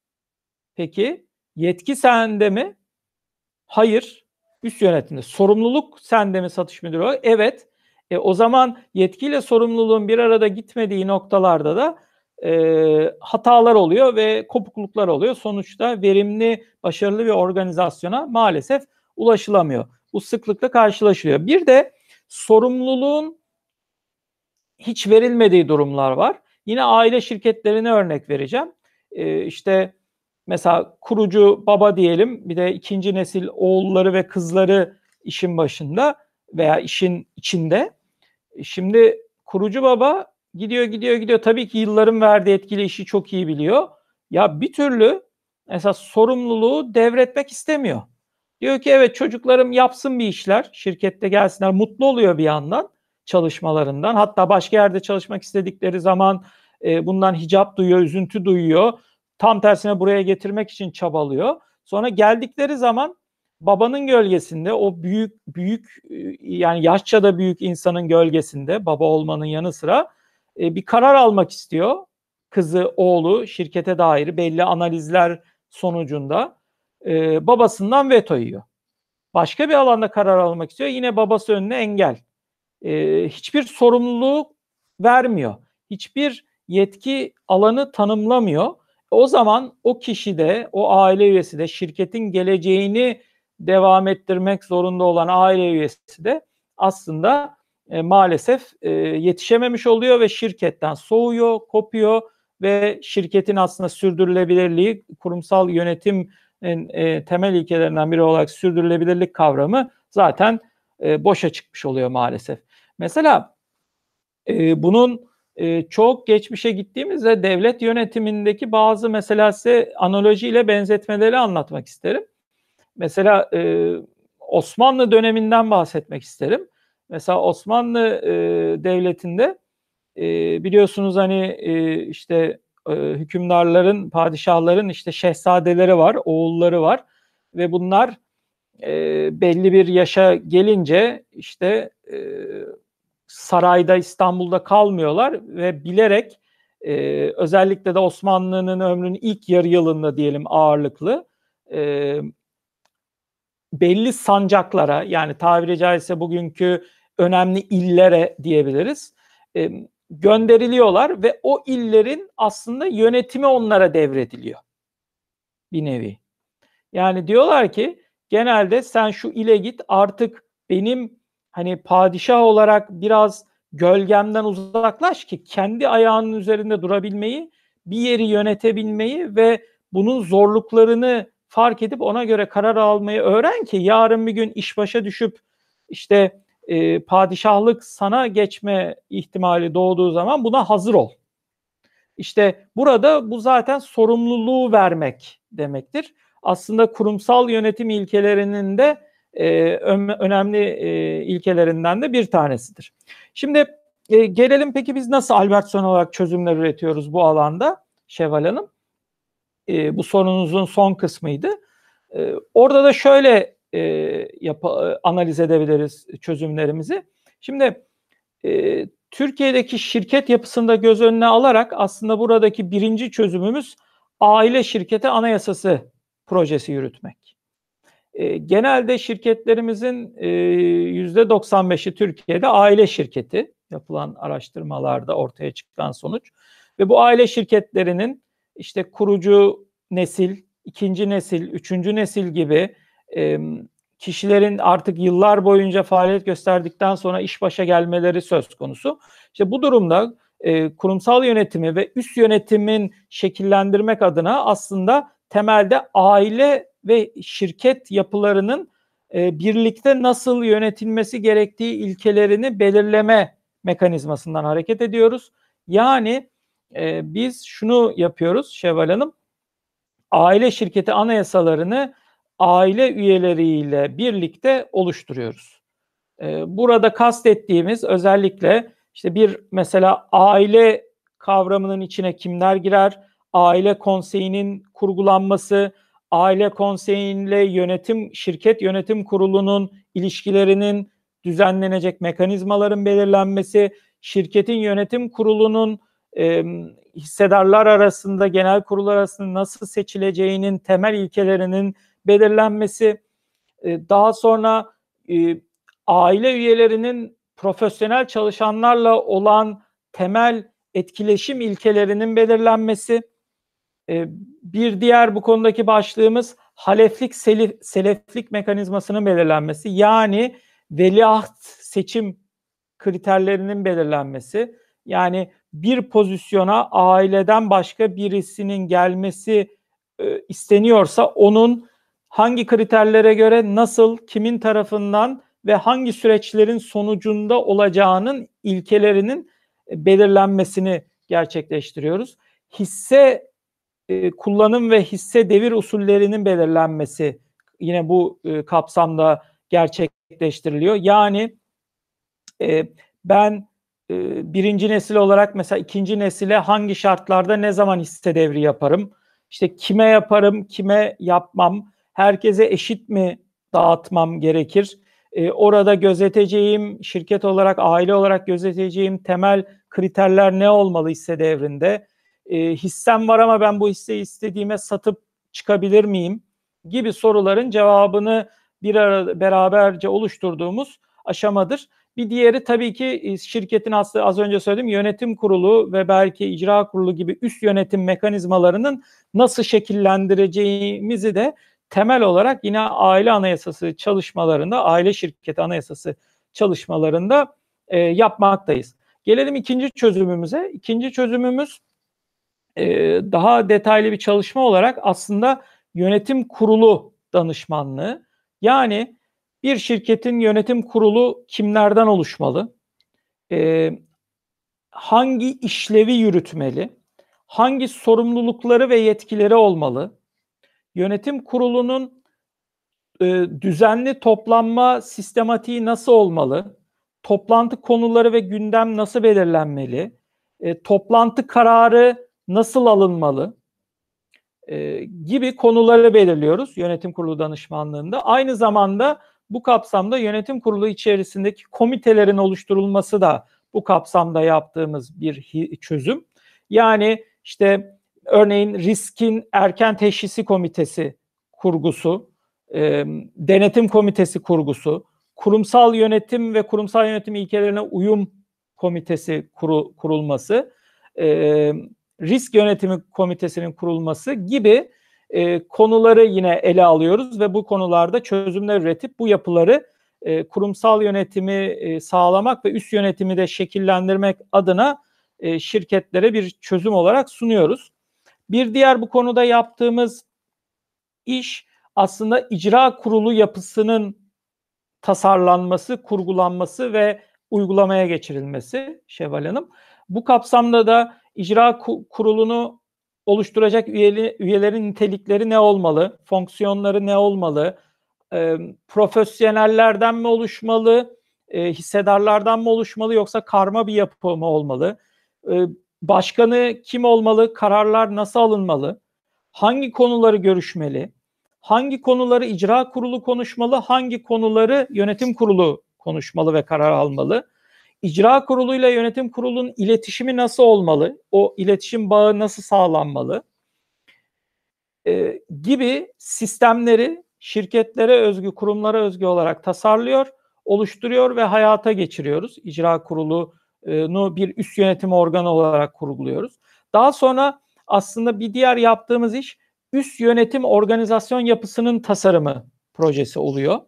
Peki yetki sende mi? Hayır. Üst yönetimde. Sorumluluk sende mi satış müdürü? Evet. E, o zaman yetkiyle sorumluluğun bir arada gitmediği noktalarda da e, hatalar oluyor ve kopukluklar oluyor. Sonuçta verimli, başarılı bir organizasyona maalesef ulaşılamıyor. Bu sıklıkla karşılaşılıyor. Bir de sorumluluğun hiç verilmediği durumlar var. Yine aile şirketlerine örnek vereceğim. Ee, işte mesela kurucu baba diyelim bir de ikinci nesil oğulları ve kızları işin başında veya işin içinde. Şimdi kurucu baba gidiyor gidiyor gidiyor tabii ki yılların verdiği etkili işi çok iyi biliyor. Ya bir türlü esas sorumluluğu devretmek istemiyor. Diyor ki evet çocuklarım yapsın bir işler, şirkette gelsinler, mutlu oluyor bir yandan çalışmalarından. Hatta başka yerde çalışmak istedikleri zaman e, bundan hicap duyuyor, üzüntü duyuyor. Tam tersine buraya getirmek için çabalıyor. Sonra geldikleri zaman babanın gölgesinde o büyük büyük yani yaşça da büyük insanın gölgesinde baba olmanın yanı sıra e, bir karar almak istiyor. Kızı, oğlu şirkete dair belli analizler sonucunda e, babasından veto yiyor. Başka bir alanda karar almak istiyor. Yine babası önüne engel. E, hiçbir sorumluluk vermiyor. Hiçbir yetki alanı tanımlamıyor. O zaman o kişi de, o aile üyesi de şirketin geleceğini devam ettirmek zorunda olan aile üyesi de aslında e, maalesef e, yetişememiş oluyor ve şirketten soğuyor, kopuyor ve şirketin aslında sürdürülebilirliği, kurumsal yönetim e, temel ilkelerinden biri olarak sürdürülebilirlik kavramı zaten e, boşa çıkmış oluyor maalesef. Mesela e, bunun e, çok geçmişe gittiğimizde devlet yönetimindeki bazı mesela size analojiyle benzetmeleri anlatmak isterim. Mesela e, Osmanlı döneminden bahsetmek isterim. Mesela Osmanlı e, devletinde e, biliyorsunuz hani işte hükümdarların, padişahların işte şehzadeleri var, oğulları var ve bunlar belli bir yaşa gelince işte sarayda İstanbul'da kalmıyorlar ve bilerek e, özellikle de Osmanlı'nın ömrünün ilk yarı yılında diyelim ağırlıklı e, belli sancaklara yani tabiri caizse bugünkü önemli illere diyebiliriz. E, gönderiliyorlar ve o illerin aslında yönetimi onlara devrediliyor. Bir nevi. Yani diyorlar ki genelde sen şu ile git artık benim hani padişah olarak biraz gölgemden uzaklaş ki kendi ayağının üzerinde durabilmeyi, bir yeri yönetebilmeyi ve bunun zorluklarını fark edip ona göre karar almayı öğren ki yarın bir gün iş başa düşüp işte e, padişahlık sana geçme ihtimali doğduğu zaman buna hazır ol. İşte burada bu zaten sorumluluğu vermek demektir. Aslında kurumsal yönetim ilkelerinin de e, önemli e, ilkelerinden de bir tanesidir. Şimdi e, gelelim peki biz nasıl Albertson olarak çözümler üretiyoruz bu alanda Şevval Hanım? Bu sorunuzun son kısmıydı. Orada da şöyle e, analiz edebiliriz çözümlerimizi. Şimdi Türkiye'deki şirket yapısında göz önüne alarak aslında buradaki birinci çözümümüz aile şirketi anayasası projesi yürütmek. E, genelde şirketlerimizin e, %95'i Türkiye'de aile şirketi yapılan araştırmalarda ortaya çıkan sonuç. Ve bu aile şirketlerinin işte kurucu nesil, ikinci nesil, üçüncü nesil gibi kişilerin artık yıllar boyunca faaliyet gösterdikten sonra iş başa gelmeleri söz konusu. İşte bu durumda e, kurumsal yönetimi ve üst yönetimin şekillendirmek adına aslında temelde aile ve şirket yapılarının e, birlikte nasıl yönetilmesi gerektiği ilkelerini belirleme mekanizmasından hareket ediyoruz. Yani e, biz şunu yapıyoruz Şevval Hanım, aile şirketi anayasalarını aile üyeleriyle birlikte oluşturuyoruz. E, burada kastettiğimiz özellikle işte bir mesela aile kavramının içine kimler girer, aile konseyinin kurgulanması, aile konseyiyle yönetim, şirket yönetim kurulunun ilişkilerinin düzenlenecek mekanizmaların belirlenmesi, şirketin yönetim kurulunun e, hissedarlar arasında, genel kurul arasında nasıl seçileceğinin temel ilkelerinin belirlenmesi, e, daha sonra e, aile üyelerinin profesyonel çalışanlarla olan temel etkileşim ilkelerinin belirlenmesi, bir diğer bu konudaki başlığımız haleflik selif, seleflik mekanizmasının belirlenmesi, yani veliaht seçim kriterlerinin belirlenmesi, yani bir pozisyona aileden başka birisinin gelmesi e, isteniyorsa onun hangi kriterlere göre nasıl, kimin tarafından ve hangi süreçlerin sonucunda olacağının ilkelerinin belirlenmesini gerçekleştiriyoruz. Hisse e, kullanım ve hisse devir usullerinin belirlenmesi yine bu e, kapsamda gerçekleştiriliyor. Yani e, ben e, birinci nesil olarak mesela ikinci nesile hangi şartlarda ne zaman hisse devri yaparım? İşte kime yaparım, kime yapmam? Herkese eşit mi dağıtmam gerekir? E, orada gözeteceğim, şirket olarak, aile olarak gözeteceğim temel kriterler ne olmalı hisse devrinde? E, hissem var ama ben bu hisseyi istediğime satıp çıkabilir miyim? Gibi soruların cevabını bir arada beraberce oluşturduğumuz aşamadır. Bir diğeri tabii ki e, şirketin aslında az önce söyledim yönetim kurulu ve belki icra kurulu gibi üst yönetim mekanizmalarının nasıl şekillendireceğimizi de temel olarak yine aile anayasası çalışmalarında, aile şirketi anayasası çalışmalarında e, yapmaktayız. Gelelim ikinci çözümümüze. İkinci çözümümüz e, daha detaylı bir çalışma olarak aslında yönetim kurulu danışmanlığı. Yani bir şirketin yönetim kurulu kimlerden oluşmalı? E, hangi işlevi yürütmeli? Hangi sorumlulukları ve yetkileri olmalı? Yönetim kurulunun e, düzenli toplanma sistematiği nasıl olmalı? Toplantı konuları ve gündem nasıl belirlenmeli? E, toplantı kararı nasıl alınmalı? E, gibi konuları belirliyoruz yönetim kurulu danışmanlığında. Aynı zamanda bu kapsamda yönetim kurulu içerisindeki komitelerin oluşturulması da bu kapsamda yaptığımız bir çözüm. Yani işte örneğin riskin erken teşhisi komitesi kurgusu, e, denetim komitesi kurgusu, kurumsal yönetim ve kurumsal yönetim ilkelerine uyum komitesi kuru, kurulması, e, risk yönetimi komitesinin kurulması gibi e, konuları yine ele alıyoruz ve bu konularda çözümler üretip bu yapıları e, kurumsal yönetimi e, sağlamak ve üst yönetimi de şekillendirmek adına e, şirketlere bir çözüm olarak sunuyoruz. Bir diğer bu konuda yaptığımız iş aslında icra kurulu yapısının tasarlanması, kurgulanması ve uygulamaya geçirilmesi Şevval Hanım. Bu kapsamda da icra kurulunu oluşturacak üyeli, üyelerin nitelikleri ne olmalı, fonksiyonları ne olmalı, e, profesyonellerden mi oluşmalı, e, hissedarlardan mı oluşmalı yoksa karma bir yapı mı olmalı, e, başkanı kim olmalı, kararlar nasıl alınmalı, hangi konuları görüşmeli, hangi konuları icra kurulu konuşmalı, hangi konuları yönetim kurulu konuşmalı ve karar almalı. İcra kuruluyla yönetim kurulunun iletişimi nasıl olmalı? O iletişim bağı nasıl sağlanmalı? Ee, gibi sistemleri şirketlere özgü, kurumlara özgü olarak tasarlıyor, oluşturuyor ve hayata geçiriyoruz. İcra kurulunu bir üst yönetim organı olarak kurguluyoruz. Daha sonra aslında bir diğer yaptığımız iş üst yönetim organizasyon yapısının tasarımı projesi oluyor.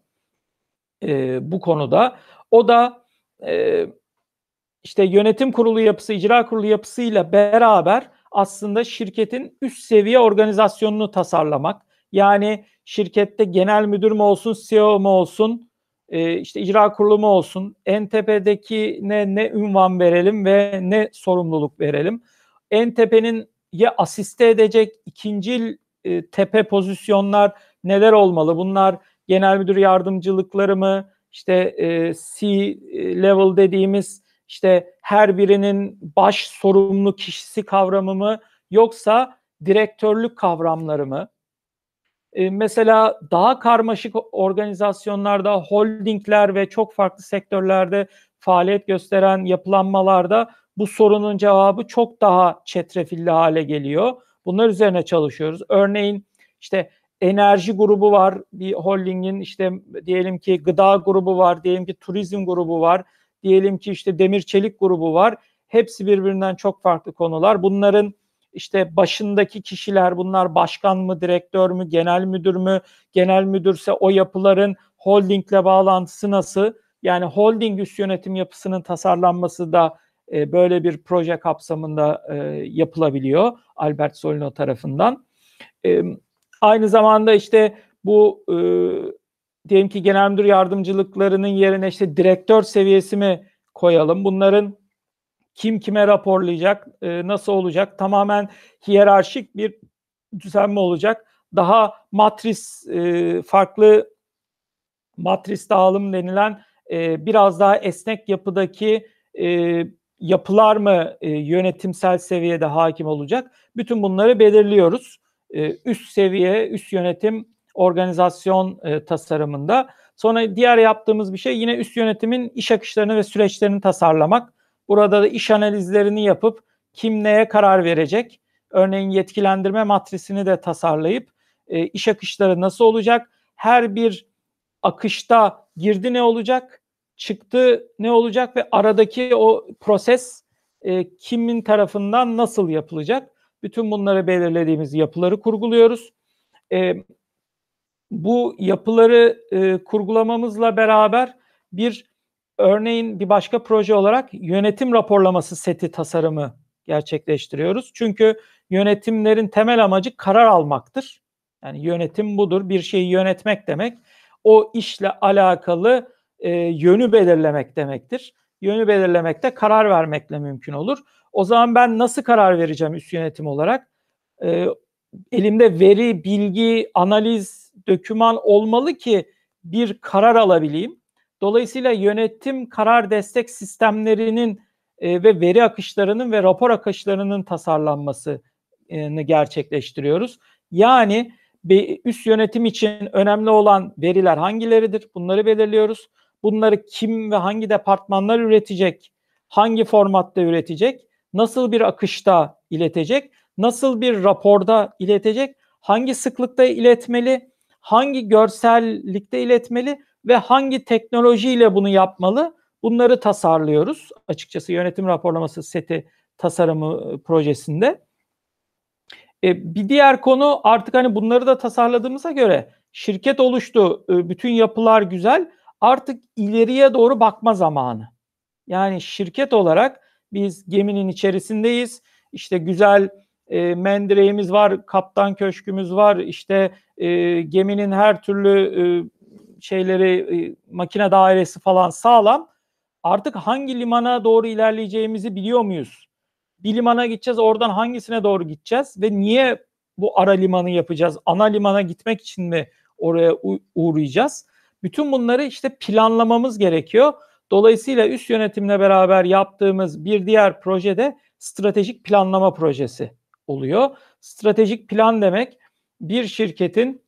E, bu konuda. O da e, işte yönetim kurulu yapısı, icra kurulu yapısıyla beraber aslında şirketin üst seviye organizasyonunu tasarlamak. Yani şirkette genel müdür mü olsun, CEO mu olsun, e, işte icra kurulu mu olsun, en tepedeki ne, ne ünvan verelim ve ne sorumluluk verelim. En tepenin ya asiste edecek ikinci e, tepe pozisyonlar neler olmalı? Bunlar genel müdür yardımcılıkları mı? İşte e, C level dediğimiz işte her birinin baş sorumlu kişisi kavramı mı yoksa direktörlük kavramları mı? E, mesela daha karmaşık organizasyonlarda, holdingler ve çok farklı sektörlerde faaliyet gösteren yapılanmalarda bu sorunun cevabı çok daha çetrefilli hale geliyor. Bunlar üzerine çalışıyoruz. Örneğin işte enerji grubu var bir holdingin işte diyelim ki gıda grubu var, diyelim ki turizm grubu var, diyelim ki işte demir çelik grubu var. Hepsi birbirinden çok farklı konular. Bunların işte başındaki kişiler bunlar başkan mı, direktör mü, genel müdür mü? Genel müdürse o yapıların holdingle bağlantısı nasıl? Yani holding üst yönetim yapısının tasarlanması da e, böyle bir proje kapsamında e, yapılabiliyor Albert Solino tarafından. E, aynı zamanda işte bu e, diyelim ki genel müdür yardımcılıklarının yerine işte direktör seviyesi mi koyalım? Bunların kim kime raporlayacak, e, nasıl olacak? Tamamen hiyerarşik bir düzenme olacak. Daha matris, e, farklı matris dağılım denilen e, biraz daha esnek yapıdaki e, yapılar mı e, yönetimsel seviyede hakim olacak? Bütün bunları belirliyoruz. E, üst seviye, üst yönetim organizasyon e, tasarımında. Sonra diğer yaptığımız bir şey yine üst yönetimin iş akışlarını ve süreçlerini tasarlamak. Burada da iş analizlerini yapıp kim neye karar verecek? Örneğin yetkilendirme matrisini de tasarlayıp e, iş akışları nasıl olacak? Her bir akışta girdi ne olacak? çıktı ne olacak ve aradaki o proses e, kimin tarafından nasıl yapılacak? Bütün bunları belirlediğimiz yapıları kurguluyoruz. E, bu yapıları e, kurgulamamızla beraber bir örneğin bir başka proje olarak yönetim raporlaması seti tasarımı gerçekleştiriyoruz. Çünkü yönetimlerin temel amacı karar almaktır. Yani yönetim budur. Bir şeyi yönetmek demek. O işle alakalı e, yönü belirlemek demektir. Yönü belirlemekte karar vermekle mümkün olur. O zaman ben nasıl karar vereceğim üst yönetim olarak? E, elimde veri, bilgi, analiz, döküman olmalı ki bir karar alabileyim. Dolayısıyla yönetim karar destek sistemlerinin e, ve veri akışlarının ve rapor akışlarının tasarlanmasını gerçekleştiriyoruz. Yani üst yönetim için önemli olan veriler hangileridir? Bunları belirliyoruz. Bunları kim ve hangi departmanlar üretecek? Hangi formatta üretecek? Nasıl bir akışta iletecek? Nasıl bir raporda iletecek? Hangi sıklıkta iletmeli? Hangi görsellikte iletmeli ve hangi teknolojiyle bunu yapmalı? Bunları tasarlıyoruz. Açıkçası yönetim raporlaması seti tasarımı e, projesinde. E, bir diğer konu artık hani bunları da tasarladığımıza göre şirket oluştu, e, bütün yapılar güzel artık ileriye doğru bakma zamanı. Yani şirket olarak biz geminin içerisindeyiz. İşte güzel e, mendireğimiz var, kaptan köşkümüz var. İşte e, geminin her türlü e, şeyleri, e, makine dairesi falan sağlam. Artık hangi limana doğru ilerleyeceğimizi biliyor muyuz? Bir limana gideceğiz, oradan hangisine doğru gideceğiz ve niye bu ara limanı yapacağız? Ana limana gitmek için mi oraya uğrayacağız? Bütün bunları işte planlamamız gerekiyor. Dolayısıyla üst yönetimle beraber yaptığımız bir diğer projede stratejik planlama projesi oluyor. Stratejik plan demek bir şirketin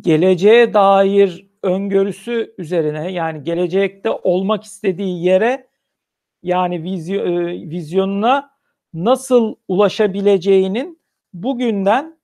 geleceğe dair öngörüsü üzerine yani gelecekte olmak istediği yere yani e, vizyonuna nasıl ulaşabileceğinin bugünden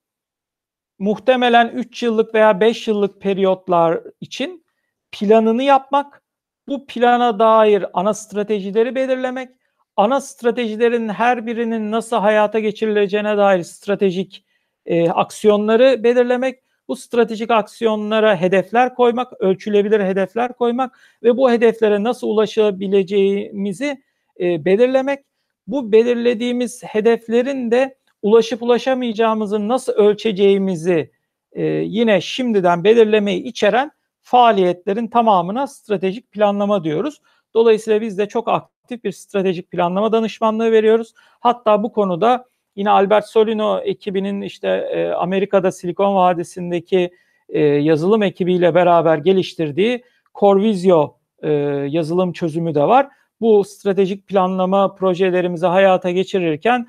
muhtemelen 3 yıllık veya 5 yıllık periyotlar için planını yapmak, bu plana dair ana stratejileri belirlemek, ana stratejilerin her birinin nasıl hayata geçirileceğine dair stratejik e, aksiyonları belirlemek, bu stratejik aksiyonlara hedefler koymak, ölçülebilir hedefler koymak ve bu hedeflere nasıl ulaşabileceğimizi e, belirlemek. Bu belirlediğimiz hedeflerin de ulaşıp ulaşamayacağımızı nasıl ölçeceğimizi e, yine şimdiden belirlemeyi içeren faaliyetlerin tamamına stratejik planlama diyoruz. Dolayısıyla biz de çok aktif bir stratejik planlama danışmanlığı veriyoruz. Hatta bu konuda yine Albert Solino ekibinin işte e, Amerika'da Silikon Vadisi'ndeki e, yazılım ekibiyle beraber geliştirdiği Corvisio e, yazılım çözümü de var. Bu stratejik planlama projelerimizi hayata geçirirken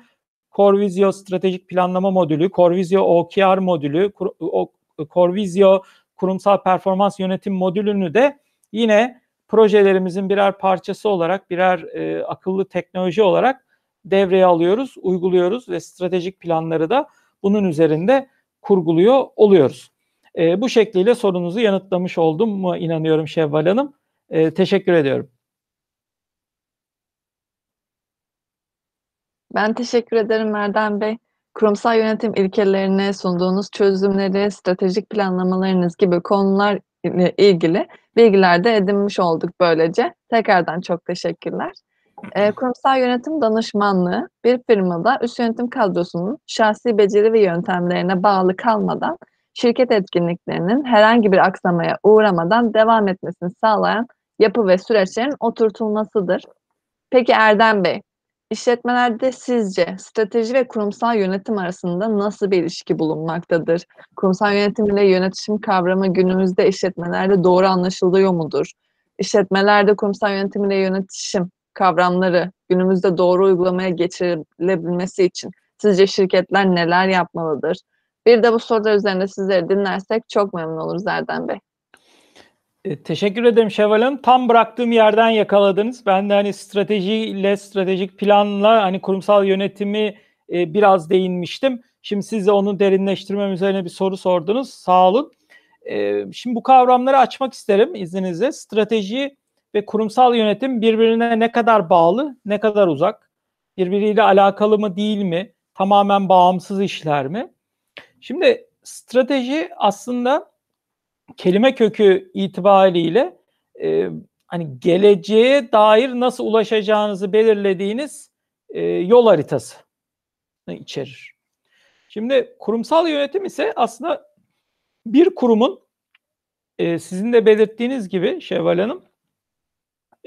Corvisio stratejik planlama modülü, Corvisio OKR modülü, Corvisio kurumsal performans yönetim modülünü de yine projelerimizin birer parçası olarak, birer e, akıllı teknoloji olarak devreye alıyoruz, uyguluyoruz ve stratejik planları da bunun üzerinde kurguluyor oluyoruz. E, bu şekliyle sorunuzu yanıtlamış oldum mu inanıyorum Şevval Hanım. E, teşekkür ediyorum. Ben teşekkür ederim Merdan Bey. Kurumsal yönetim ilkelerine sunduğunuz çözümleri, stratejik planlamalarınız gibi konular ilgili bilgiler de edinmiş olduk böylece. Tekrardan çok teşekkürler. E, kurumsal yönetim danışmanlığı bir firmada üst yönetim kadrosunun şahsi beceri ve yöntemlerine bağlı kalmadan şirket etkinliklerinin herhangi bir aksamaya uğramadan devam etmesini sağlayan yapı ve süreçlerin oturtulmasıdır. Peki Erdem Bey, İşletmelerde sizce strateji ve kurumsal yönetim arasında nasıl bir ilişki bulunmaktadır? Kurumsal yönetim ile yönetişim kavramı günümüzde işletmelerde doğru anlaşılıyor mudur? İşletmelerde kurumsal yönetim ile yönetişim kavramları günümüzde doğru uygulamaya geçirilebilmesi için sizce şirketler neler yapmalıdır? Bir de bu sorular üzerinde sizleri dinlersek çok memnun oluruz Erdem Bey. E, teşekkür ederim Şevval Hanım. Tam bıraktığım yerden yakaladınız. Ben de hani stratejiyle, stratejik planla hani kurumsal yönetimi e, biraz değinmiştim. Şimdi siz de onu derinleştirmem üzerine bir soru sordunuz. Sağ olun. E, şimdi bu kavramları açmak isterim izninizle. Strateji ve kurumsal yönetim birbirine ne kadar bağlı, ne kadar uzak? Birbiriyle alakalı mı değil mi? Tamamen bağımsız işler mi? Şimdi strateji aslında kelime kökü itibariyle e, hani geleceğe dair nasıl ulaşacağınızı belirlediğiniz e, yol haritası içerir. Şimdi kurumsal yönetim ise aslında bir kurumun e, sizin de belirttiğiniz gibi Şevval Hanım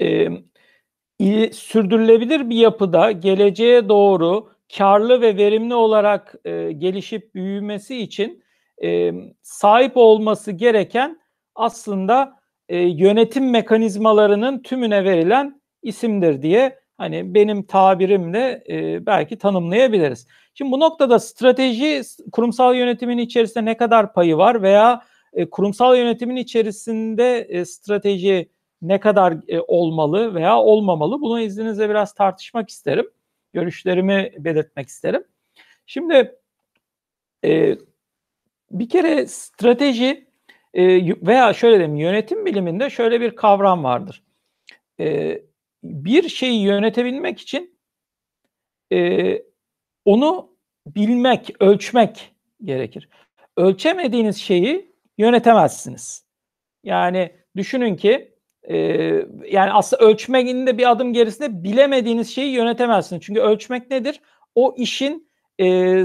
e, sürdürülebilir bir yapıda geleceğe doğru karlı ve verimli olarak e, gelişip büyümesi için e, sahip olması gereken aslında e, yönetim mekanizmalarının tümüne verilen isimdir diye hani benim tabirimle e, belki tanımlayabiliriz. Şimdi bu noktada strateji kurumsal yönetimin içerisinde ne kadar payı var veya e, kurumsal yönetimin içerisinde e, strateji ne kadar e, olmalı veya olmamalı bunu izninizle biraz tartışmak isterim. Görüşlerimi belirtmek isterim. Şimdi e, bir kere strateji e, veya şöyle diyeyim yönetim biliminde şöyle bir kavram vardır. E, bir şeyi yönetebilmek için e, onu bilmek, ölçmek gerekir. Ölçemediğiniz şeyi yönetemezsiniz. Yani düşünün ki yani aslında ölçmenin de bir adım gerisinde bilemediğiniz şeyi yönetemezsiniz. Çünkü ölçmek nedir? O işin e,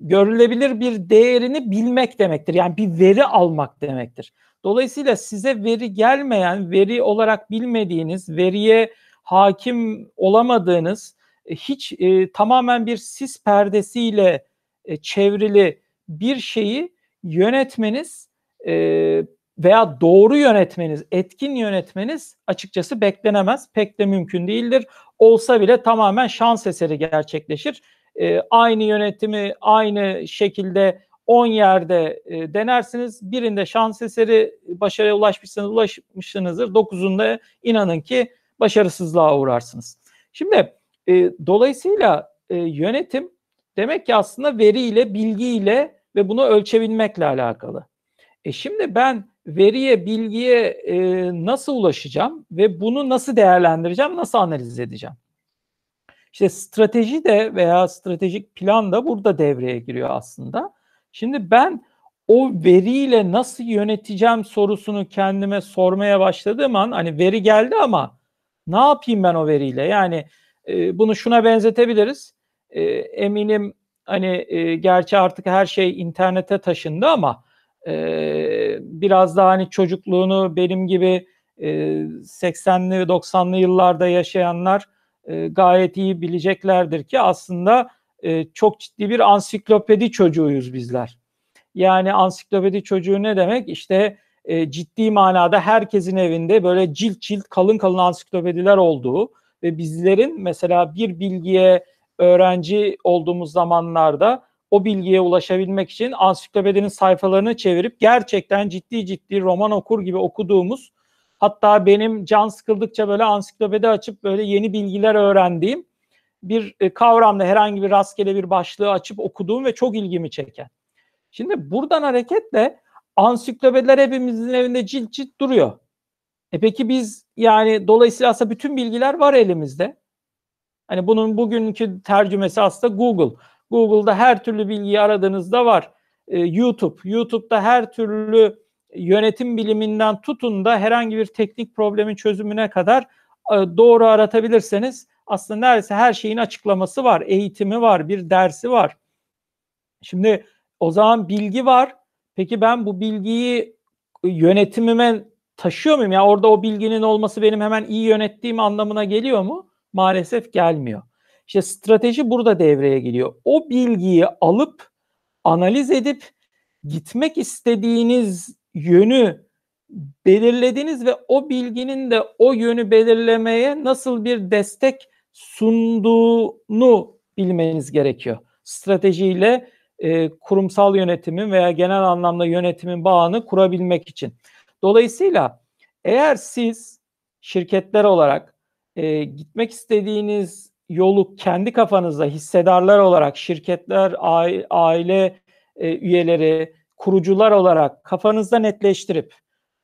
görülebilir bir değerini bilmek demektir. Yani bir veri almak demektir. Dolayısıyla size veri gelmeyen, veri olarak bilmediğiniz, veriye hakim olamadığınız, hiç e, tamamen bir sis perdesiyle e, çevrili bir şeyi yönetmeniz e, veya doğru yönetmeniz, etkin yönetmeniz açıkçası beklenemez. Pek de mümkün değildir. Olsa bile tamamen şans eseri gerçekleşir e, aynı yönetimi aynı şekilde 10 yerde e, denersiniz. Birinde şans eseri başarıya ulaşmışsınız, ulaşmışsınızdır. Dokuzunda inanın ki başarısızlığa uğrarsınız. Şimdi e, dolayısıyla e, yönetim demek ki aslında veriyle, bilgiyle ve bunu ölçebilmekle alakalı. E şimdi ben veriye, bilgiye e, nasıl ulaşacağım ve bunu nasıl değerlendireceğim, nasıl analiz edeceğim? İşte strateji de veya stratejik plan da burada devreye giriyor aslında. Şimdi ben o veriyle nasıl yöneteceğim sorusunu kendime sormaya başladığım an hani veri geldi ama ne yapayım ben o veriyle? Yani e, bunu şuna benzetebiliriz. E, eminim hani e, gerçi artık her şey internete taşındı ama e, biraz daha hani çocukluğunu benim gibi e, 80'li 90'lı yıllarda yaşayanlar e, gayet iyi bileceklerdir ki aslında e, çok ciddi bir ansiklopedi çocuğuyuz bizler. Yani ansiklopedi çocuğu ne demek? İşte e, ciddi manada herkesin evinde böyle cilt cilt kalın kalın ansiklopediler olduğu ve bizlerin mesela bir bilgiye öğrenci olduğumuz zamanlarda o bilgiye ulaşabilmek için ansiklopedinin sayfalarını çevirip gerçekten ciddi ciddi roman okur gibi okuduğumuz hatta benim can sıkıldıkça böyle ansiklopedi açıp böyle yeni bilgiler öğrendiğim bir e, kavramda herhangi bir rastgele bir başlığı açıp okuduğum ve çok ilgimi çeken. Şimdi buradan hareketle ansiklopediler hepimizin evinde cilt cilt duruyor. E peki biz yani dolayısıyla aslında bütün bilgiler var elimizde. Hani bunun bugünkü tercümesi aslında Google. Google'da her türlü bilgiyi aradığınızda var. Ee, YouTube, YouTube'da her türlü yönetim biliminden tutun da herhangi bir teknik problemin çözümüne kadar e, doğru aratabilirseniz aslında neredeyse her şeyin açıklaması var. Eğitimi var, bir dersi var. Şimdi o zaman bilgi var. Peki ben bu bilgiyi yönetimime taşıyor muyum? Ya yani orada o bilginin olması benim hemen iyi yönettiğim anlamına geliyor mu? Maalesef gelmiyor. İşte strateji burada devreye geliyor. O bilgiyi alıp analiz edip gitmek istediğiniz yönü belirlediniz ve o bilginin de o yönü belirlemeye nasıl bir destek sunduğunu bilmeniz gerekiyor. Stratejiyle e, kurumsal yönetimin veya genel anlamda yönetimin bağını kurabilmek için. Dolayısıyla eğer siz şirketler olarak e, gitmek istediğiniz yolu kendi kafanızda hissedarlar olarak şirketler, aile e, üyeleri, kurucular olarak kafanızda netleştirip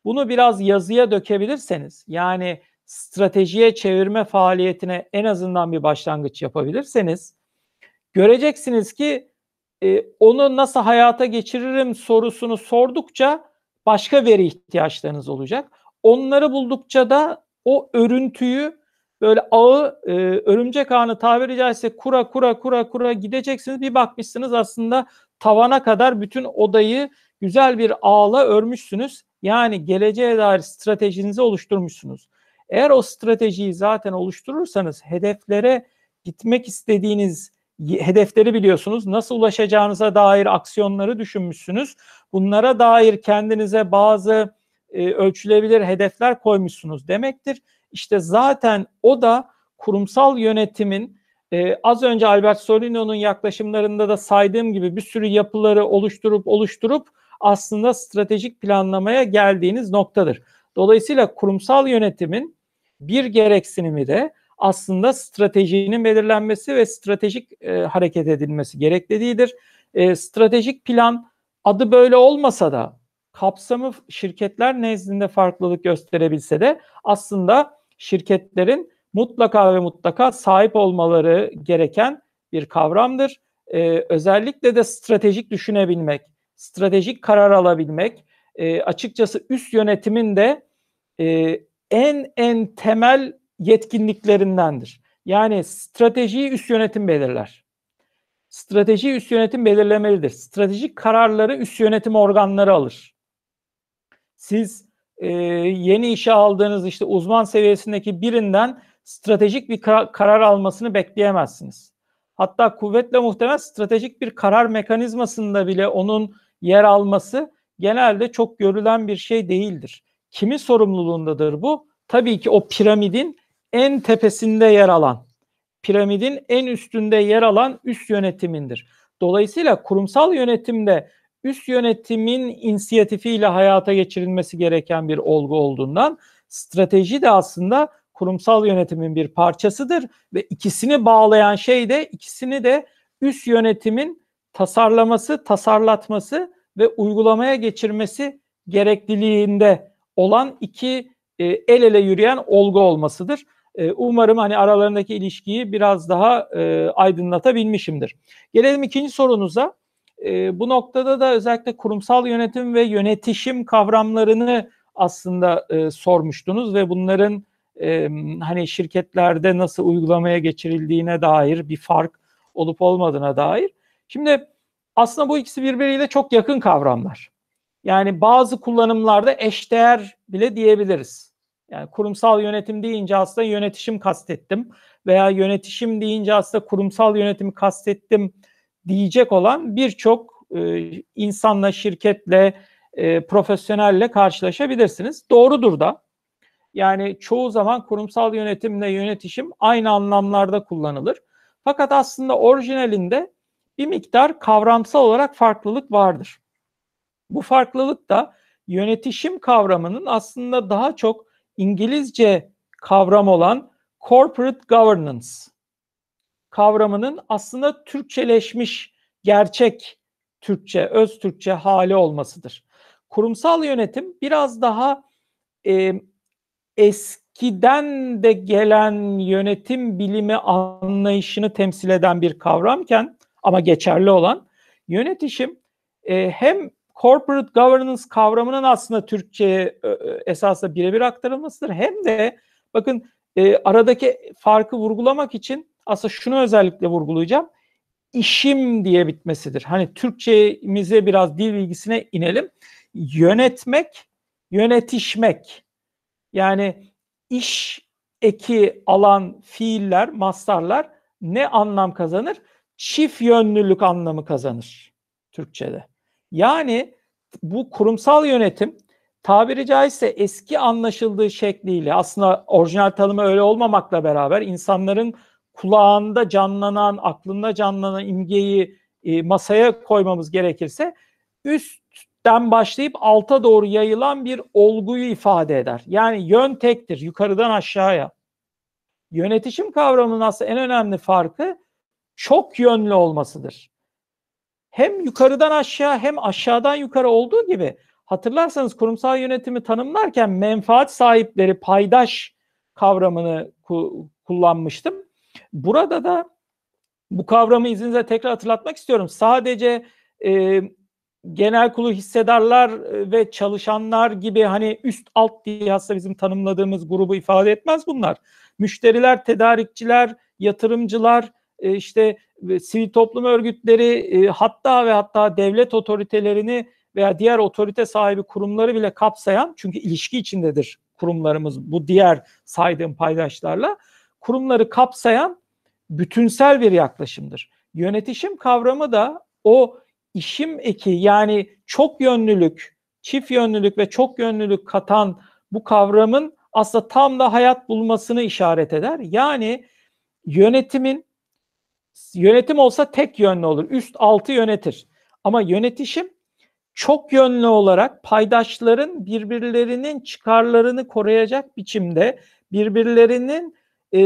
bunu biraz yazıya dökebilirseniz yani stratejiye çevirme faaliyetine en azından bir başlangıç yapabilirseniz göreceksiniz ki e, onu nasıl hayata geçiririm sorusunu sordukça başka veri ihtiyaçlarınız olacak. Onları buldukça da o örüntüyü böyle ağı e, örümcek ağını tabiri caizse kura kura kura kura gideceksiniz. Bir bakmışsınız aslında tavana kadar bütün odayı güzel bir ağla örmüşsünüz. Yani geleceğe dair stratejinizi oluşturmuşsunuz. Eğer o stratejiyi zaten oluşturursanız hedeflere gitmek istediğiniz hedefleri biliyorsunuz. Nasıl ulaşacağınıza dair aksiyonları düşünmüşsünüz. Bunlara dair kendinize bazı e, ölçülebilir hedefler koymuşsunuz demektir. İşte zaten o da kurumsal yönetimin e, az önce Albert Solino'nun yaklaşımlarında da saydığım gibi bir sürü yapıları oluşturup oluşturup aslında stratejik planlamaya geldiğiniz noktadır. Dolayısıyla kurumsal yönetimin bir gereksinimi de aslında stratejinin belirlenmesi ve stratejik e, hareket edilmesi gerekliliğidir. E, stratejik plan adı böyle olmasa da kapsamı şirketler nezdinde farklılık gösterebilse de aslında şirketlerin mutlaka ve mutlaka sahip olmaları gereken bir kavramdır. Ee, özellikle de stratejik düşünebilmek, stratejik karar alabilmek, e, açıkçası üst yönetimin de e, en en temel yetkinliklerindendir. Yani stratejiyi üst yönetim belirler. Stratejiyi üst yönetim belirlemelidir. Stratejik kararları üst yönetim organları alır. Siz e, yeni işe aldığınız işte uzman seviyesindeki birinden stratejik bir kar- karar almasını bekleyemezsiniz. Hatta kuvvetle muhtemel stratejik bir karar mekanizmasında bile onun yer alması genelde çok görülen bir şey değildir. Kimin sorumluluğundadır bu? Tabii ki o piramidin en tepesinde yer alan, piramidin en üstünde yer alan üst yönetimindir. Dolayısıyla kurumsal yönetimde üst yönetimin inisiyatifiyle hayata geçirilmesi gereken bir olgu olduğundan strateji de aslında kurumsal yönetimin bir parçasıdır ve ikisini bağlayan şey de ikisini de üst yönetimin tasarlaması, tasarlatması ve uygulamaya geçirmesi gerekliliğinde olan iki e, el ele yürüyen olgu olmasıdır. E, umarım hani aralarındaki ilişkiyi biraz daha e, aydınlatabilmişimdir. Gelelim ikinci sorunuza. E, bu noktada da özellikle kurumsal yönetim ve yönetişim kavramlarını aslında e, sormuştunuz ve bunların e, hani şirketlerde nasıl uygulamaya geçirildiğine dair bir fark olup olmadığına dair. Şimdi aslında bu ikisi birbiriyle çok yakın kavramlar. Yani bazı kullanımlarda eşdeğer bile diyebiliriz. Yani kurumsal yönetim deyince aslında yönetişim kastettim veya yönetişim deyince aslında kurumsal yönetimi kastettim diyecek olan birçok e, insanla, şirketle, e, profesyonelle karşılaşabilirsiniz. Doğrudur da. Yani çoğu zaman kurumsal yönetimle yönetişim aynı anlamlarda kullanılır. Fakat aslında orijinalinde bir miktar kavramsal olarak farklılık vardır. Bu farklılık da yönetişim kavramının aslında daha çok İngilizce kavram olan corporate governance kavramının aslında Türkçeleşmiş gerçek Türkçe, öz Türkçe hali olmasıdır. Kurumsal yönetim biraz daha e, eskiden de gelen yönetim bilimi anlayışını temsil eden bir kavramken ama geçerli olan yönetişim e, hem corporate governance kavramının aslında Türkçe'ye e, esasında birebir aktarılmasıdır hem de bakın e, aradaki farkı vurgulamak için aslında şunu özellikle vurgulayacağım. İşim diye bitmesidir. Hani Türkçemize biraz dil bilgisine inelim. Yönetmek, yönetişmek. Yani iş eki alan fiiller, mastarlar ne anlam kazanır? Çift yönlülük anlamı kazanır Türkçe'de. Yani bu kurumsal yönetim tabiri caizse eski anlaşıldığı şekliyle aslında orijinal tanımı öyle olmamakla beraber insanların kulağında canlanan, aklında canlanan imgeyi e, masaya koymamız gerekirse üstten başlayıp alta doğru yayılan bir olguyu ifade eder. Yani yön tektir, yukarıdan aşağıya. Yönetişim kavramının aslında en önemli farkı çok yönlü olmasıdır. Hem yukarıdan aşağı hem aşağıdan yukarı olduğu gibi hatırlarsanız kurumsal yönetimi tanımlarken menfaat sahipleri, paydaş kavramını ku- kullanmıştım. Burada da bu kavramı izninizle tekrar hatırlatmak istiyorum. Sadece e, genel kulu hissedarlar e, ve çalışanlar gibi hani üst alt diye aslında bizim tanımladığımız grubu ifade etmez bunlar. Müşteriler, tedarikçiler, yatırımcılar, e, işte e, sivil toplum örgütleri hatta ve hatta devlet otoritelerini veya diğer otorite sahibi kurumları bile kapsayan çünkü ilişki içindedir kurumlarımız bu diğer saydığım paydaşlarla kurumları kapsayan bütünsel bir yaklaşımdır. Yönetişim kavramı da o işim eki yani çok yönlülük, çift yönlülük ve çok yönlülük katan bu kavramın aslında tam da hayat bulmasını işaret eder. Yani yönetimin yönetim olsa tek yönlü olur. Üst altı yönetir. Ama yönetişim çok yönlü olarak paydaşların birbirlerinin çıkarlarını koruyacak biçimde birbirlerinin e,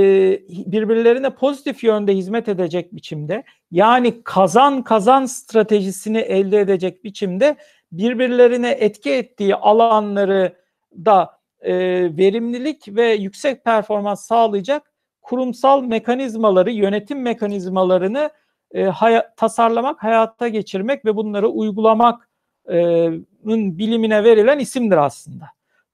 birbirlerine pozitif yönde hizmet edecek biçimde yani kazan kazan stratejisini elde edecek biçimde birbirlerine etki ettiği alanları da e, verimlilik ve yüksek performans sağlayacak kurumsal mekanizmaları, yönetim mekanizmalarını e, hay- tasarlamak, hayata geçirmek ve bunları uygulamakın bilimine verilen isimdir aslında.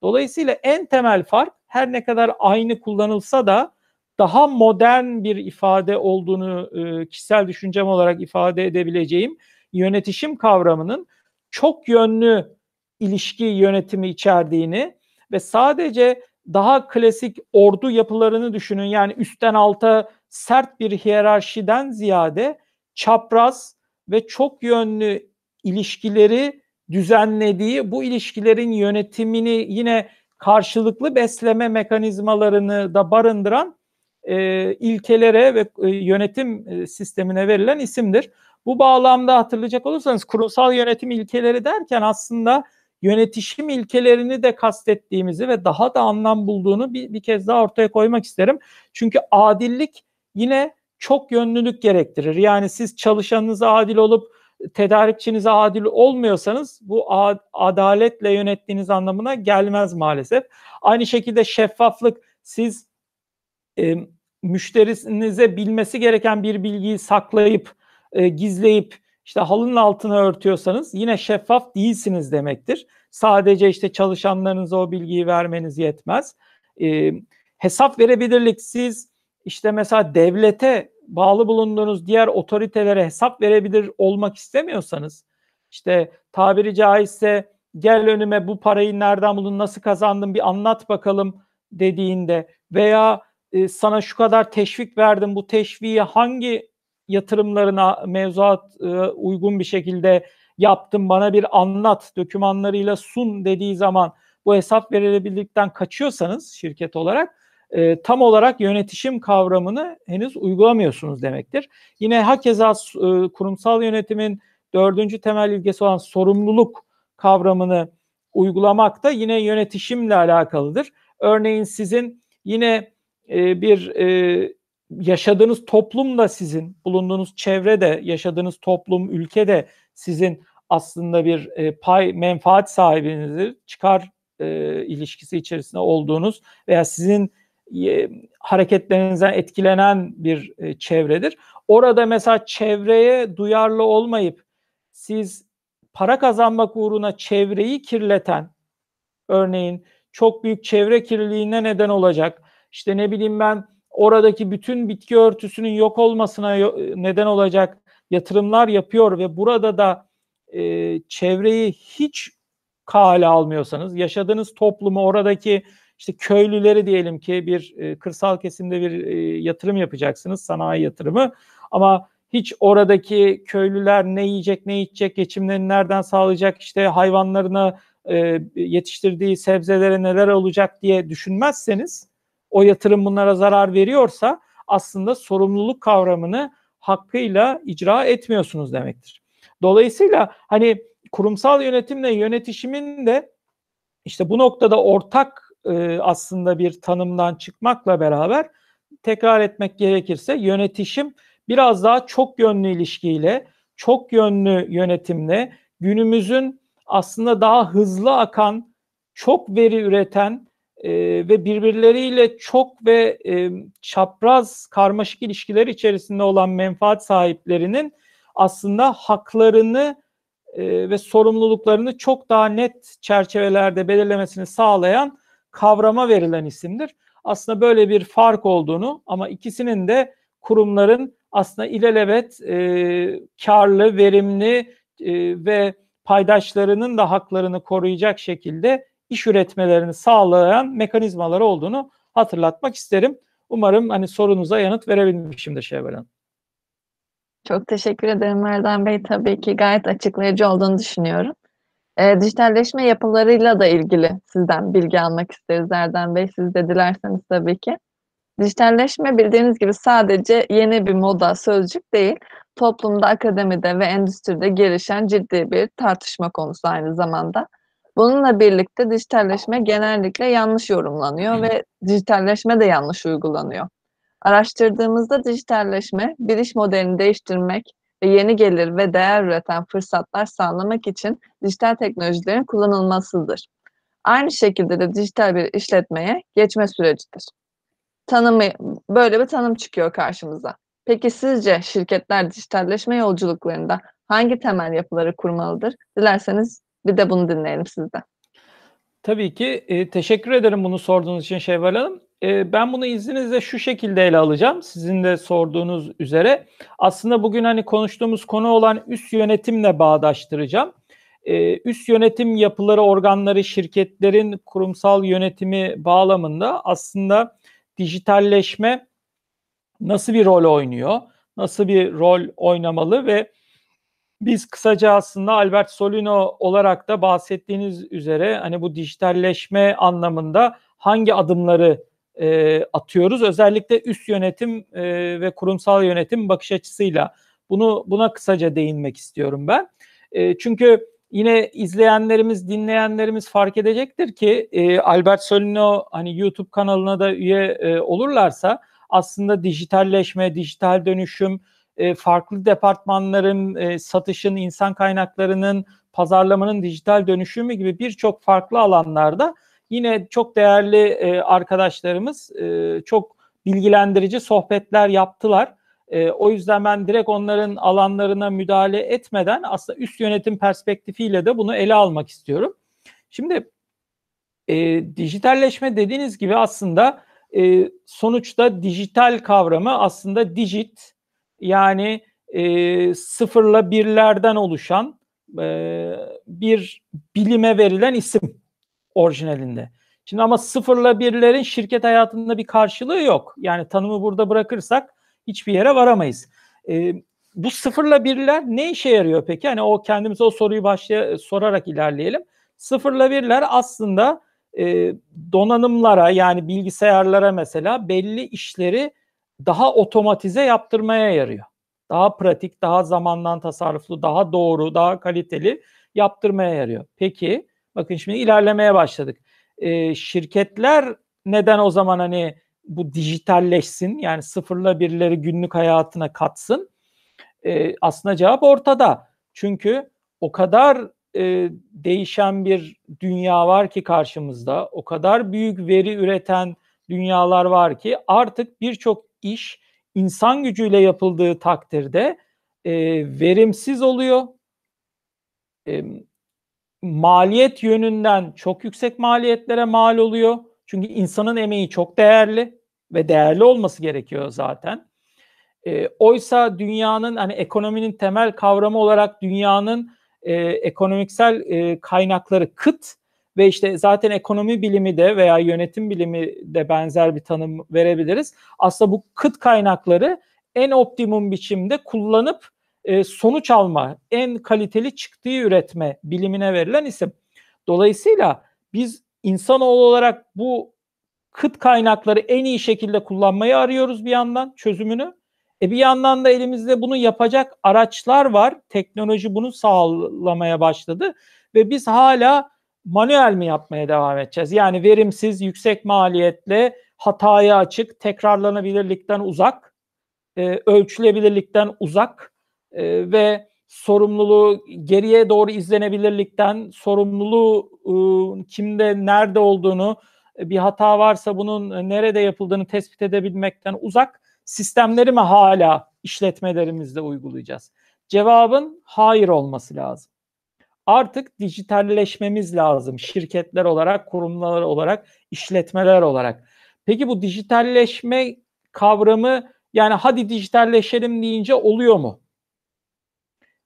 Dolayısıyla en temel fark her ne kadar aynı kullanılsa da daha modern bir ifade olduğunu e, kişisel düşüncem olarak ifade edebileceğim yönetişim kavramının çok yönlü ilişki yönetimi içerdiğini ve sadece daha klasik ordu yapılarını düşünün. Yani üstten alta sert bir hiyerarşiden ziyade çapraz ve çok yönlü ilişkileri düzenlediği bu ilişkilerin yönetimini yine karşılıklı besleme mekanizmalarını da barındıran e, ilkelere ve e, yönetim e, sistemine verilen isimdir. Bu bağlamda hatırlayacak olursanız kurumsal yönetim ilkeleri derken aslında yönetişim ilkelerini de kastettiğimizi ve daha da anlam bulduğunu bir, bir kez daha ortaya koymak isterim. Çünkü adillik yine çok yönlülük gerektirir. Yani siz çalışanınıza adil olup tedarikçinize adil olmuyorsanız bu adaletle yönettiğiniz anlamına gelmez maalesef. Aynı şekilde şeffaflık siz e, müşterinize bilmesi gereken bir bilgiyi saklayıp e, gizleyip işte halının altına örtüyorsanız yine şeffaf değilsiniz demektir. Sadece işte çalışanlarınıza o bilgiyi vermeniz yetmez. E, hesap verebilirlik siz işte mesela devlete bağlı bulunduğunuz diğer otoritelere hesap verebilir olmak istemiyorsanız işte tabiri caizse gel önüme bu parayı nereden buldun nasıl kazandın bir anlat bakalım dediğinde veya e, sana şu kadar teşvik verdim bu teşviği hangi yatırımlarına mevzuat e, uygun bir şekilde yaptım bana bir anlat dokümanlarıyla sun dediği zaman bu hesap verilebilirlikten kaçıyorsanız şirket olarak e, tam olarak yönetişim kavramını henüz uygulamıyorsunuz demektir. Yine hakeza kurumsal yönetimin dördüncü temel ilgesi olan sorumluluk kavramını uygulamak da yine yönetişimle alakalıdır. Örneğin sizin yine e, bir e, yaşadığınız toplum da sizin, bulunduğunuz çevre de, yaşadığınız toplum, ülke de sizin aslında bir e, pay, menfaat sahibinizdir. Çıkar e, ilişkisi içerisinde olduğunuz veya sizin e, hareketlerinizden etkilenen bir e, çevredir. Orada mesela çevreye duyarlı olmayıp siz para kazanmak uğruna çevreyi kirleten, örneğin çok büyük çevre kirliliğine neden olacak, işte ne bileyim ben oradaki bütün bitki örtüsünün yok olmasına neden olacak yatırımlar yapıyor ve burada da e, çevreyi hiç kale almıyorsanız, yaşadığınız toplumu, oradaki işte köylüleri diyelim ki bir e, kırsal kesimde bir e, yatırım yapacaksınız, sanayi yatırımı. Ama hiç oradaki köylüler ne yiyecek, ne içecek, geçimlerini nereden sağlayacak, işte hayvanlarına e, yetiştirdiği sebzelere neler olacak diye düşünmezseniz o yatırım bunlara zarar veriyorsa aslında sorumluluk kavramını hakkıyla icra etmiyorsunuz demektir. Dolayısıyla hani kurumsal yönetimle yönetişimin de işte bu noktada ortak e, aslında bir tanımdan çıkmakla beraber tekrar etmek gerekirse yönetişim biraz daha çok yönlü ilişkiyle, çok yönlü yönetimle günümüzün aslında daha hızlı akan, çok veri üreten e, ve birbirleriyle çok ve e, çapraz karmaşık ilişkiler içerisinde olan menfaat sahiplerinin aslında haklarını e, ve sorumluluklarını çok daha net çerçevelerde belirlemesini sağlayan kavrama verilen isimdir. Aslında böyle bir fark olduğunu ama ikisinin de kurumların aslında ilelebet e, karlı, verimli e, ve paydaşlarının da haklarını koruyacak şekilde iş üretmelerini sağlayan mekanizmalar olduğunu hatırlatmak isterim. Umarım hani sorunuza yanıt verebilmişimdir Şevval Hanım. Çok teşekkür ederim Erdem Bey. Tabii ki gayet açıklayıcı olduğunu düşünüyorum. E, dijitalleşme yapılarıyla da ilgili sizden bilgi almak isteriz Erdem Bey. Siz de dilerseniz tabii ki. Dijitalleşme bildiğiniz gibi sadece yeni bir moda, sözcük değil, toplumda, akademide ve endüstride gelişen ciddi bir tartışma konusu aynı zamanda. Bununla birlikte dijitalleşme genellikle yanlış yorumlanıyor ve dijitalleşme de yanlış uygulanıyor. Araştırdığımızda dijitalleşme, bir iş modelini değiştirmek ve yeni gelir ve değer üreten fırsatlar sağlamak için dijital teknolojilerin kullanılmasıdır. Aynı şekilde de dijital bir işletmeye geçme sürecidir. Tanımı, böyle bir tanım çıkıyor karşımıza. Peki sizce şirketler dijitalleşme yolculuklarında hangi temel yapıları kurmalıdır? Dilerseniz bir de bunu dinleyelim sizden. Tabii ki. E, teşekkür ederim bunu sorduğunuz için Şevval Hanım. E, ben bunu izninizle şu şekilde ele alacağım. Sizin de sorduğunuz üzere. Aslında bugün hani konuştuğumuz konu olan üst yönetimle bağdaştıracağım. E, üst yönetim yapıları, organları, şirketlerin kurumsal yönetimi bağlamında aslında dijitalleşme nasıl bir rol oynuyor? Nasıl bir rol oynamalı ve biz kısaca aslında Albert Solino olarak da bahsettiğiniz üzere hani bu dijitalleşme anlamında hangi adımları e, atıyoruz? Özellikle üst yönetim e, ve kurumsal yönetim bakış açısıyla bunu buna kısaca değinmek istiyorum ben. E, çünkü yine izleyenlerimiz, dinleyenlerimiz fark edecektir ki e, Albert Solino hani YouTube kanalına da üye e, olurlarsa aslında dijitalleşme, dijital dönüşüm e, farklı departmanların, e, satışın, insan kaynaklarının, pazarlamanın dijital dönüşümü gibi birçok farklı alanlarda yine çok değerli e, arkadaşlarımız e, çok bilgilendirici sohbetler yaptılar. O yüzden ben direkt onların alanlarına müdahale etmeden aslında üst yönetim perspektifiyle de bunu ele almak istiyorum. Şimdi e, dijitalleşme dediğiniz gibi aslında e, sonuçta dijital kavramı aslında digit yani e, sıfırla birlerden oluşan e, bir bilime verilen isim orijinalinde. Şimdi ama sıfırla birlerin şirket hayatında bir karşılığı yok. Yani tanımı burada bırakırsak hiçbir yere varamayız. E, bu sıfırla birler ne işe yarıyor peki? Hani o kendimize o soruyu başlaya sorarak ilerleyelim. Sıfırla birler aslında e, donanımlara yani bilgisayarlara mesela belli işleri daha otomatize yaptırmaya yarıyor. Daha pratik, daha zamandan tasarruflu, daha doğru, daha kaliteli yaptırmaya yarıyor. Peki bakın şimdi ilerlemeye başladık. E, şirketler neden o zaman hani bu dijitalleşsin yani sıfırla birleri günlük hayatına katsın? E, aslında cevap ortada. Çünkü o kadar e, değişen bir dünya var ki karşımızda. O kadar büyük veri üreten dünyalar var ki artık birçok iş insan gücüyle yapıldığı takdirde e, verimsiz oluyor. E, maliyet yönünden çok yüksek maliyetlere mal oluyor. Çünkü insanın emeği çok değerli ve değerli olması gerekiyor zaten. E, oysa dünyanın hani ekonominin temel kavramı olarak dünyanın e, ekonomiksel e, kaynakları kıt ve işte zaten ekonomi bilimi de veya yönetim bilimi de benzer bir tanım verebiliriz. Aslında bu kıt kaynakları en optimum biçimde kullanıp e, sonuç alma, en kaliteli çıktığı üretme bilimine verilen isim. Dolayısıyla biz insanoğlu olarak bu kıt kaynakları en iyi şekilde kullanmayı arıyoruz bir yandan çözümünü. E bir yandan da elimizde bunu yapacak araçlar var. Teknoloji bunu sağlamaya başladı ve biz hala manuel mi yapmaya devam edeceğiz? Yani verimsiz, yüksek maliyetle, hataya açık, tekrarlanabilirlikten uzak, e, ölçülebilirlikten uzak e, ve sorumluluğu geriye doğru izlenebilirlikten, sorumluluğu e, kimde, nerede olduğunu, bir hata varsa bunun nerede yapıldığını tespit edebilmekten uzak sistemleri mi hala işletmelerimizde uygulayacağız? Cevabın hayır olması lazım. Artık dijitalleşmemiz lazım şirketler olarak, kurumlar olarak, işletmeler olarak. Peki bu dijitalleşme kavramı yani hadi dijitalleşelim deyince oluyor mu?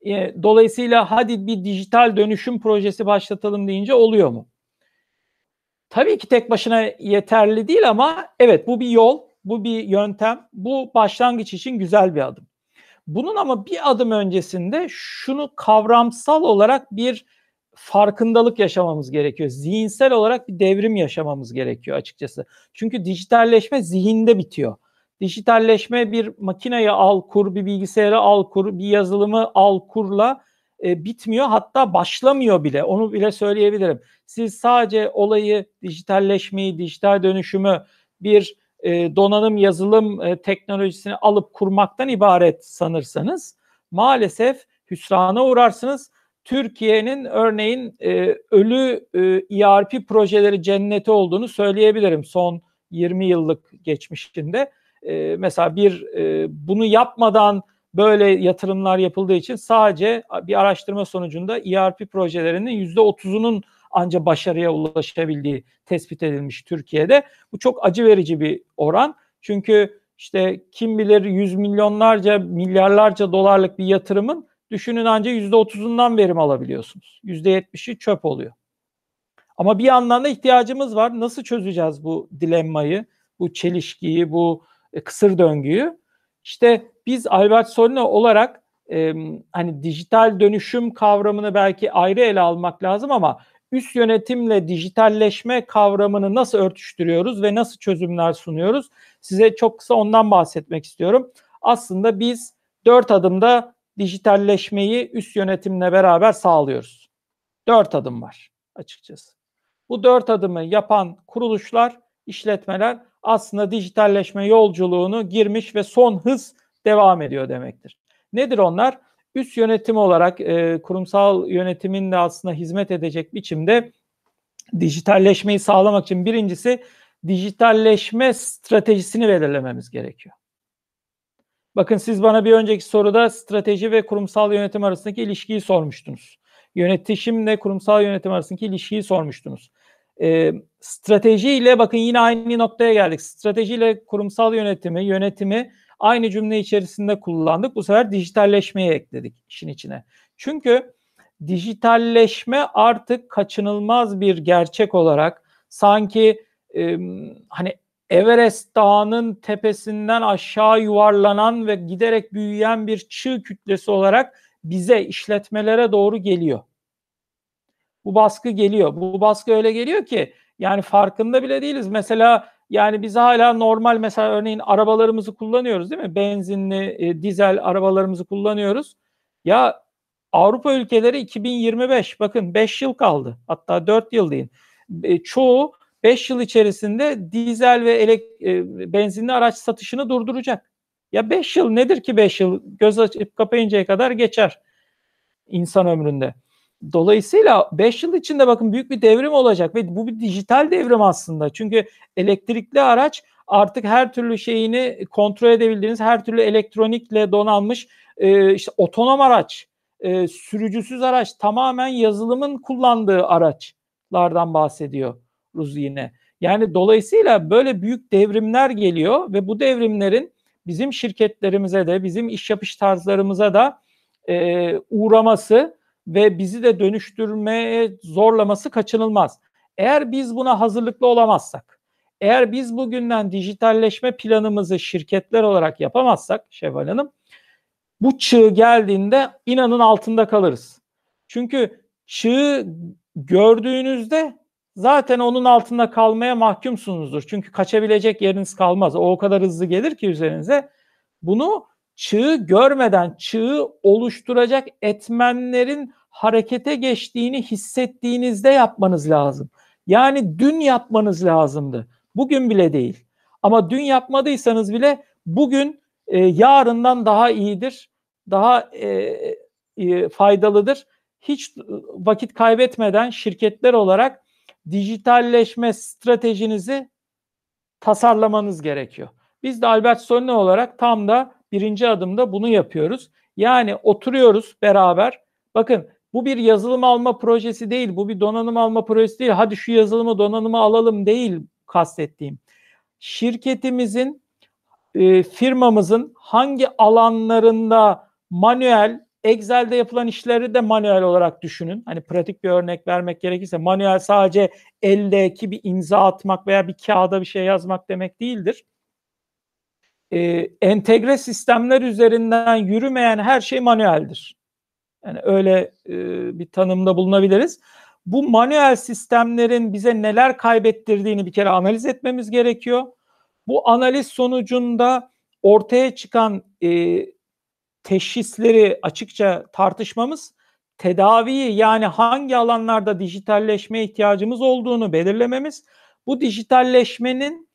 E, dolayısıyla hadi bir dijital dönüşüm projesi başlatalım deyince oluyor mu? Tabii ki tek başına yeterli değil ama evet bu bir yol bu bir yöntem. Bu başlangıç için güzel bir adım. Bunun ama bir adım öncesinde şunu kavramsal olarak bir farkındalık yaşamamız gerekiyor. Zihinsel olarak bir devrim yaşamamız gerekiyor açıkçası. Çünkü dijitalleşme zihinde bitiyor. Dijitalleşme bir makineyi al kur, bir bilgisayarı al kur, bir yazılımı al kurla e, bitmiyor. Hatta başlamıyor bile. Onu bile söyleyebilirim. Siz sadece olayı dijitalleşmeyi, dijital dönüşümü bir e, donanım yazılım e, teknolojisini alıp kurmaktan ibaret sanırsanız maalesef hüsrana uğrarsınız. Türkiye'nin örneğin e, ölü e, ERP projeleri cenneti olduğunu söyleyebilirim son 20 yıllık geçmişinde. Mesela bir bunu yapmadan böyle yatırımlar yapıldığı için sadece bir araştırma sonucunda ERP projelerinin %30'unun anca başarıya ulaşabildiği tespit edilmiş Türkiye'de. Bu çok acı verici bir oran. Çünkü işte kim bilir yüz milyonlarca, milyarlarca dolarlık bir yatırımın düşünün anca yüzde otuzundan verim alabiliyorsunuz. Yüzde yetmişi çöp oluyor. Ama bir yandan da ihtiyacımız var. Nasıl çözeceğiz bu dilemmayı, bu çelişkiyi, bu e, kısır döngüyü? İşte biz Albert Solino olarak e, hani dijital dönüşüm kavramını belki ayrı ele almak lazım ama üst yönetimle dijitalleşme kavramını nasıl örtüştürüyoruz ve nasıl çözümler sunuyoruz? Size çok kısa ondan bahsetmek istiyorum. Aslında biz dört adımda dijitalleşmeyi üst yönetimle beraber sağlıyoruz. Dört adım var açıkçası. Bu dört adımı yapan kuruluşlar, işletmeler aslında dijitalleşme yolculuğunu girmiş ve son hız devam ediyor demektir. Nedir onlar? Üst yönetim olarak e, kurumsal yönetimin de aslında hizmet edecek biçimde dijitalleşmeyi sağlamak için birincisi dijitalleşme stratejisini belirlememiz gerekiyor. Bakın siz bana bir önceki soruda strateji ve kurumsal yönetim arasındaki ilişkiyi sormuştunuz. Yönetişimle kurumsal yönetim arasındaki ilişkiyi sormuştunuz. E, strateji bakın yine aynı noktaya geldik. Strateji ile kurumsal yönetimi, yönetimi aynı cümle içerisinde kullandık. Bu sefer dijitalleşmeyi ekledik işin içine. Çünkü dijitalleşme artık kaçınılmaz bir gerçek olarak sanki e, hani Everest Dağı'nın tepesinden aşağı yuvarlanan ve giderek büyüyen bir çığ kütlesi olarak bize işletmelere doğru geliyor. Bu baskı geliyor. Bu baskı öyle geliyor ki yani farkında bile değiliz. Mesela yani biz hala normal mesela örneğin arabalarımızı kullanıyoruz değil mi? Benzinli, e, dizel arabalarımızı kullanıyoruz. Ya Avrupa ülkeleri 2025 bakın 5 yıl kaldı. Hatta 4 yıl değil. E, çoğu 5 yıl içerisinde dizel ve elek, e, benzinli araç satışını durduracak. Ya 5 yıl nedir ki 5 yıl? Göz açıp kapayıncaya kadar geçer insan ömründe. Dolayısıyla 5 yıl içinde bakın büyük bir devrim olacak ve bu bir dijital devrim aslında. Çünkü elektrikli araç artık her türlü şeyini kontrol edebildiğiniz her türlü elektronikle donanmış e, işte otonom araç, e, sürücüsüz araç tamamen yazılımın kullandığı araçlardan bahsediyor Ruzi yine. Yani dolayısıyla böyle büyük devrimler geliyor ve bu devrimlerin bizim şirketlerimize de bizim iş yapış tarzlarımıza da e, uğraması ve bizi de dönüştürmeye zorlaması kaçınılmaz. Eğer biz buna hazırlıklı olamazsak, eğer biz bugünden dijitalleşme planımızı şirketler olarak yapamazsak Şevval Hanım, bu çığ geldiğinde inanın altında kalırız. Çünkü çığ gördüğünüzde zaten onun altında kalmaya mahkumsunuzdur. Çünkü kaçabilecek yeriniz kalmaz. O o kadar hızlı gelir ki üzerinize. Bunu çığ görmeden çığ oluşturacak etmenlerin harekete geçtiğini hissettiğinizde yapmanız lazım. Yani dün yapmanız lazımdı. Bugün bile değil. Ama dün yapmadıysanız bile bugün e, yarından daha iyidir, daha e, e, faydalıdır. Hiç vakit kaybetmeden şirketler olarak dijitalleşme stratejinizi tasarlamanız gerekiyor. Biz de Albert Solne olarak tam da birinci adımda bunu yapıyoruz. Yani oturuyoruz beraber. Bakın bu bir yazılım alma projesi değil, bu bir donanım alma projesi değil. Hadi şu yazılımı donanımı alalım değil kastettiğim. Şirketimizin, e, firmamızın hangi alanlarında manuel, Excel'de yapılan işleri de manuel olarak düşünün. Hani pratik bir örnek vermek gerekirse manuel sadece eldeki bir imza atmak veya bir kağıda bir şey yazmak demek değildir. Ee, entegre sistemler üzerinden yürümeyen her şey manueldir. Yani öyle e, bir tanımda bulunabiliriz. Bu manuel sistemlerin bize neler kaybettirdiğini bir kere analiz etmemiz gerekiyor. Bu analiz sonucunda ortaya çıkan e, teşhisleri açıkça tartışmamız, tedaviyi yani hangi alanlarda dijitalleşme ihtiyacımız olduğunu belirlememiz, bu dijitalleşmenin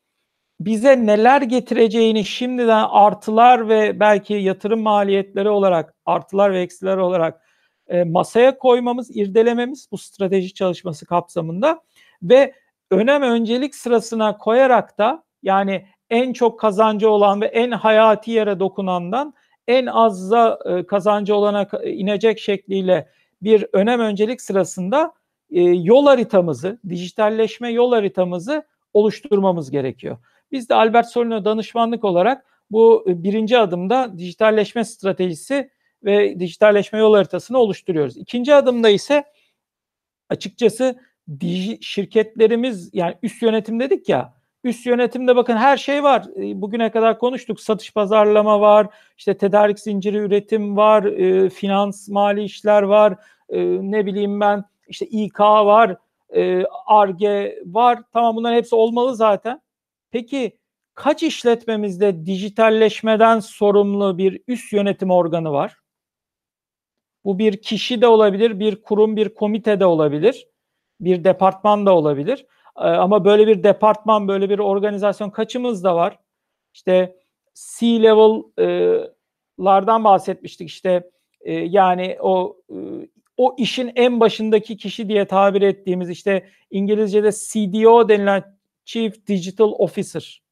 bize neler getireceğini şimdiden artılar ve belki yatırım maliyetleri olarak artılar ve eksiler olarak e, masaya koymamız, irdelememiz bu strateji çalışması kapsamında ve önem öncelik sırasına koyarak da yani en çok kazancı olan ve en hayati yere dokunandan en azza e, kazancı olana inecek şekliyle bir önem öncelik sırasında e, yol haritamızı, dijitalleşme yol haritamızı oluşturmamız gerekiyor. Biz de Albert Solino danışmanlık olarak bu e, birinci adımda dijitalleşme stratejisi ve dijitalleşme yol haritasını oluşturuyoruz. İkinci adımda ise açıkçası şirketlerimiz yani üst yönetim dedik ya üst yönetimde bakın her şey var. E, bugüne kadar konuştuk. Satış pazarlama var, işte tedarik zinciri üretim var, e, finans mali işler var, ne bileyim ben işte İK var, ARGE var. Tamam bunların hepsi olmalı zaten. Peki kaç işletmemizde dijitalleşmeden sorumlu bir üst yönetim organı var? Bu bir kişi de olabilir, bir kurum, bir komite de olabilir, bir departman da olabilir. Ee, ama böyle bir departman, böyle bir organizasyon kaçımız da var? İşte C-level e, bahsetmiştik işte e, yani o e, o işin en başındaki kişi diye tabir ettiğimiz işte İngilizce'de CDO denilen Chief Digital Officer.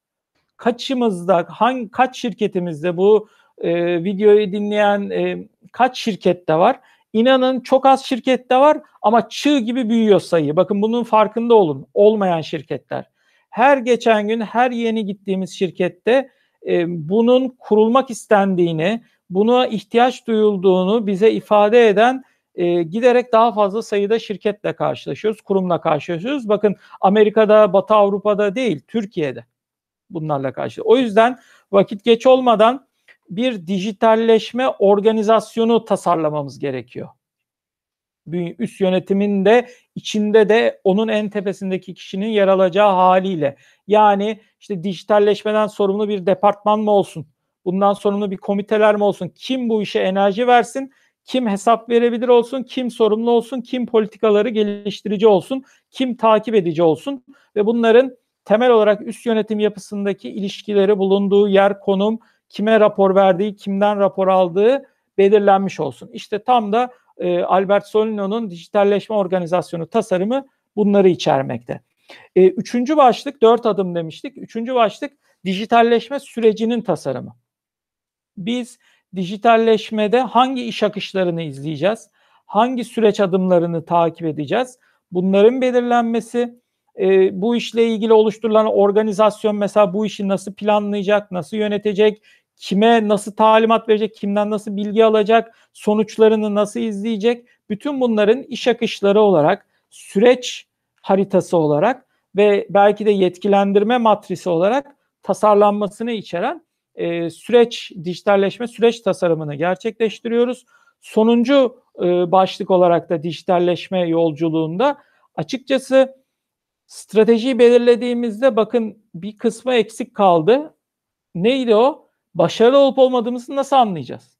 Kaçımızda, hangi kaç şirketimizde bu e, videoyu dinleyen e, kaç şirkette var? İnanın çok az şirkette var ama çığ gibi büyüyor sayı. Bakın bunun farkında olun. Olmayan şirketler. Her geçen gün her yeni gittiğimiz şirkette e, bunun kurulmak istendiğini, buna ihtiyaç duyulduğunu bize ifade eden e, giderek daha fazla sayıda şirketle karşılaşıyoruz, kurumla karşılaşıyoruz. Bakın Amerika'da, Batı Avrupa'da değil, Türkiye'de bunlarla karşı. O yüzden vakit geç olmadan bir dijitalleşme organizasyonu tasarlamamız gerekiyor. Üst yönetimin de içinde de onun en tepesindeki kişinin yer alacağı haliyle. Yani işte dijitalleşmeden sorumlu bir departman mı olsun? Bundan sorumlu bir komiteler mi olsun? Kim bu işe enerji versin? Kim hesap verebilir olsun? Kim sorumlu olsun? Kim politikaları geliştirici olsun? Kim takip edici olsun? Ve bunların temel olarak üst yönetim yapısındaki ilişkileri, bulunduğu yer, konum, kime rapor verdiği, kimden rapor aldığı belirlenmiş olsun. İşte tam da e, Albert Solino'nun dijitalleşme organizasyonu tasarımı bunları içermekte. E, üçüncü başlık, dört adım demiştik. Üçüncü başlık dijitalleşme sürecinin tasarımı. Biz dijitalleşmede hangi iş akışlarını izleyeceğiz? Hangi süreç adımlarını takip edeceğiz? Bunların belirlenmesi, e, bu işle ilgili oluşturulan organizasyon mesela bu işi nasıl planlayacak, nasıl yönetecek, kime nasıl talimat verecek, kimden nasıl bilgi alacak, sonuçlarını nasıl izleyecek? Bütün bunların iş akışları olarak, süreç haritası olarak ve belki de yetkilendirme matrisi olarak tasarlanmasını içeren e, süreç, dijitalleşme süreç tasarımını gerçekleştiriyoruz. Sonuncu e, başlık olarak da dijitalleşme yolculuğunda açıkçası stratejiyi belirlediğimizde bakın bir kısmı eksik kaldı. Neydi o? Başarılı olup olmadığımızı nasıl anlayacağız?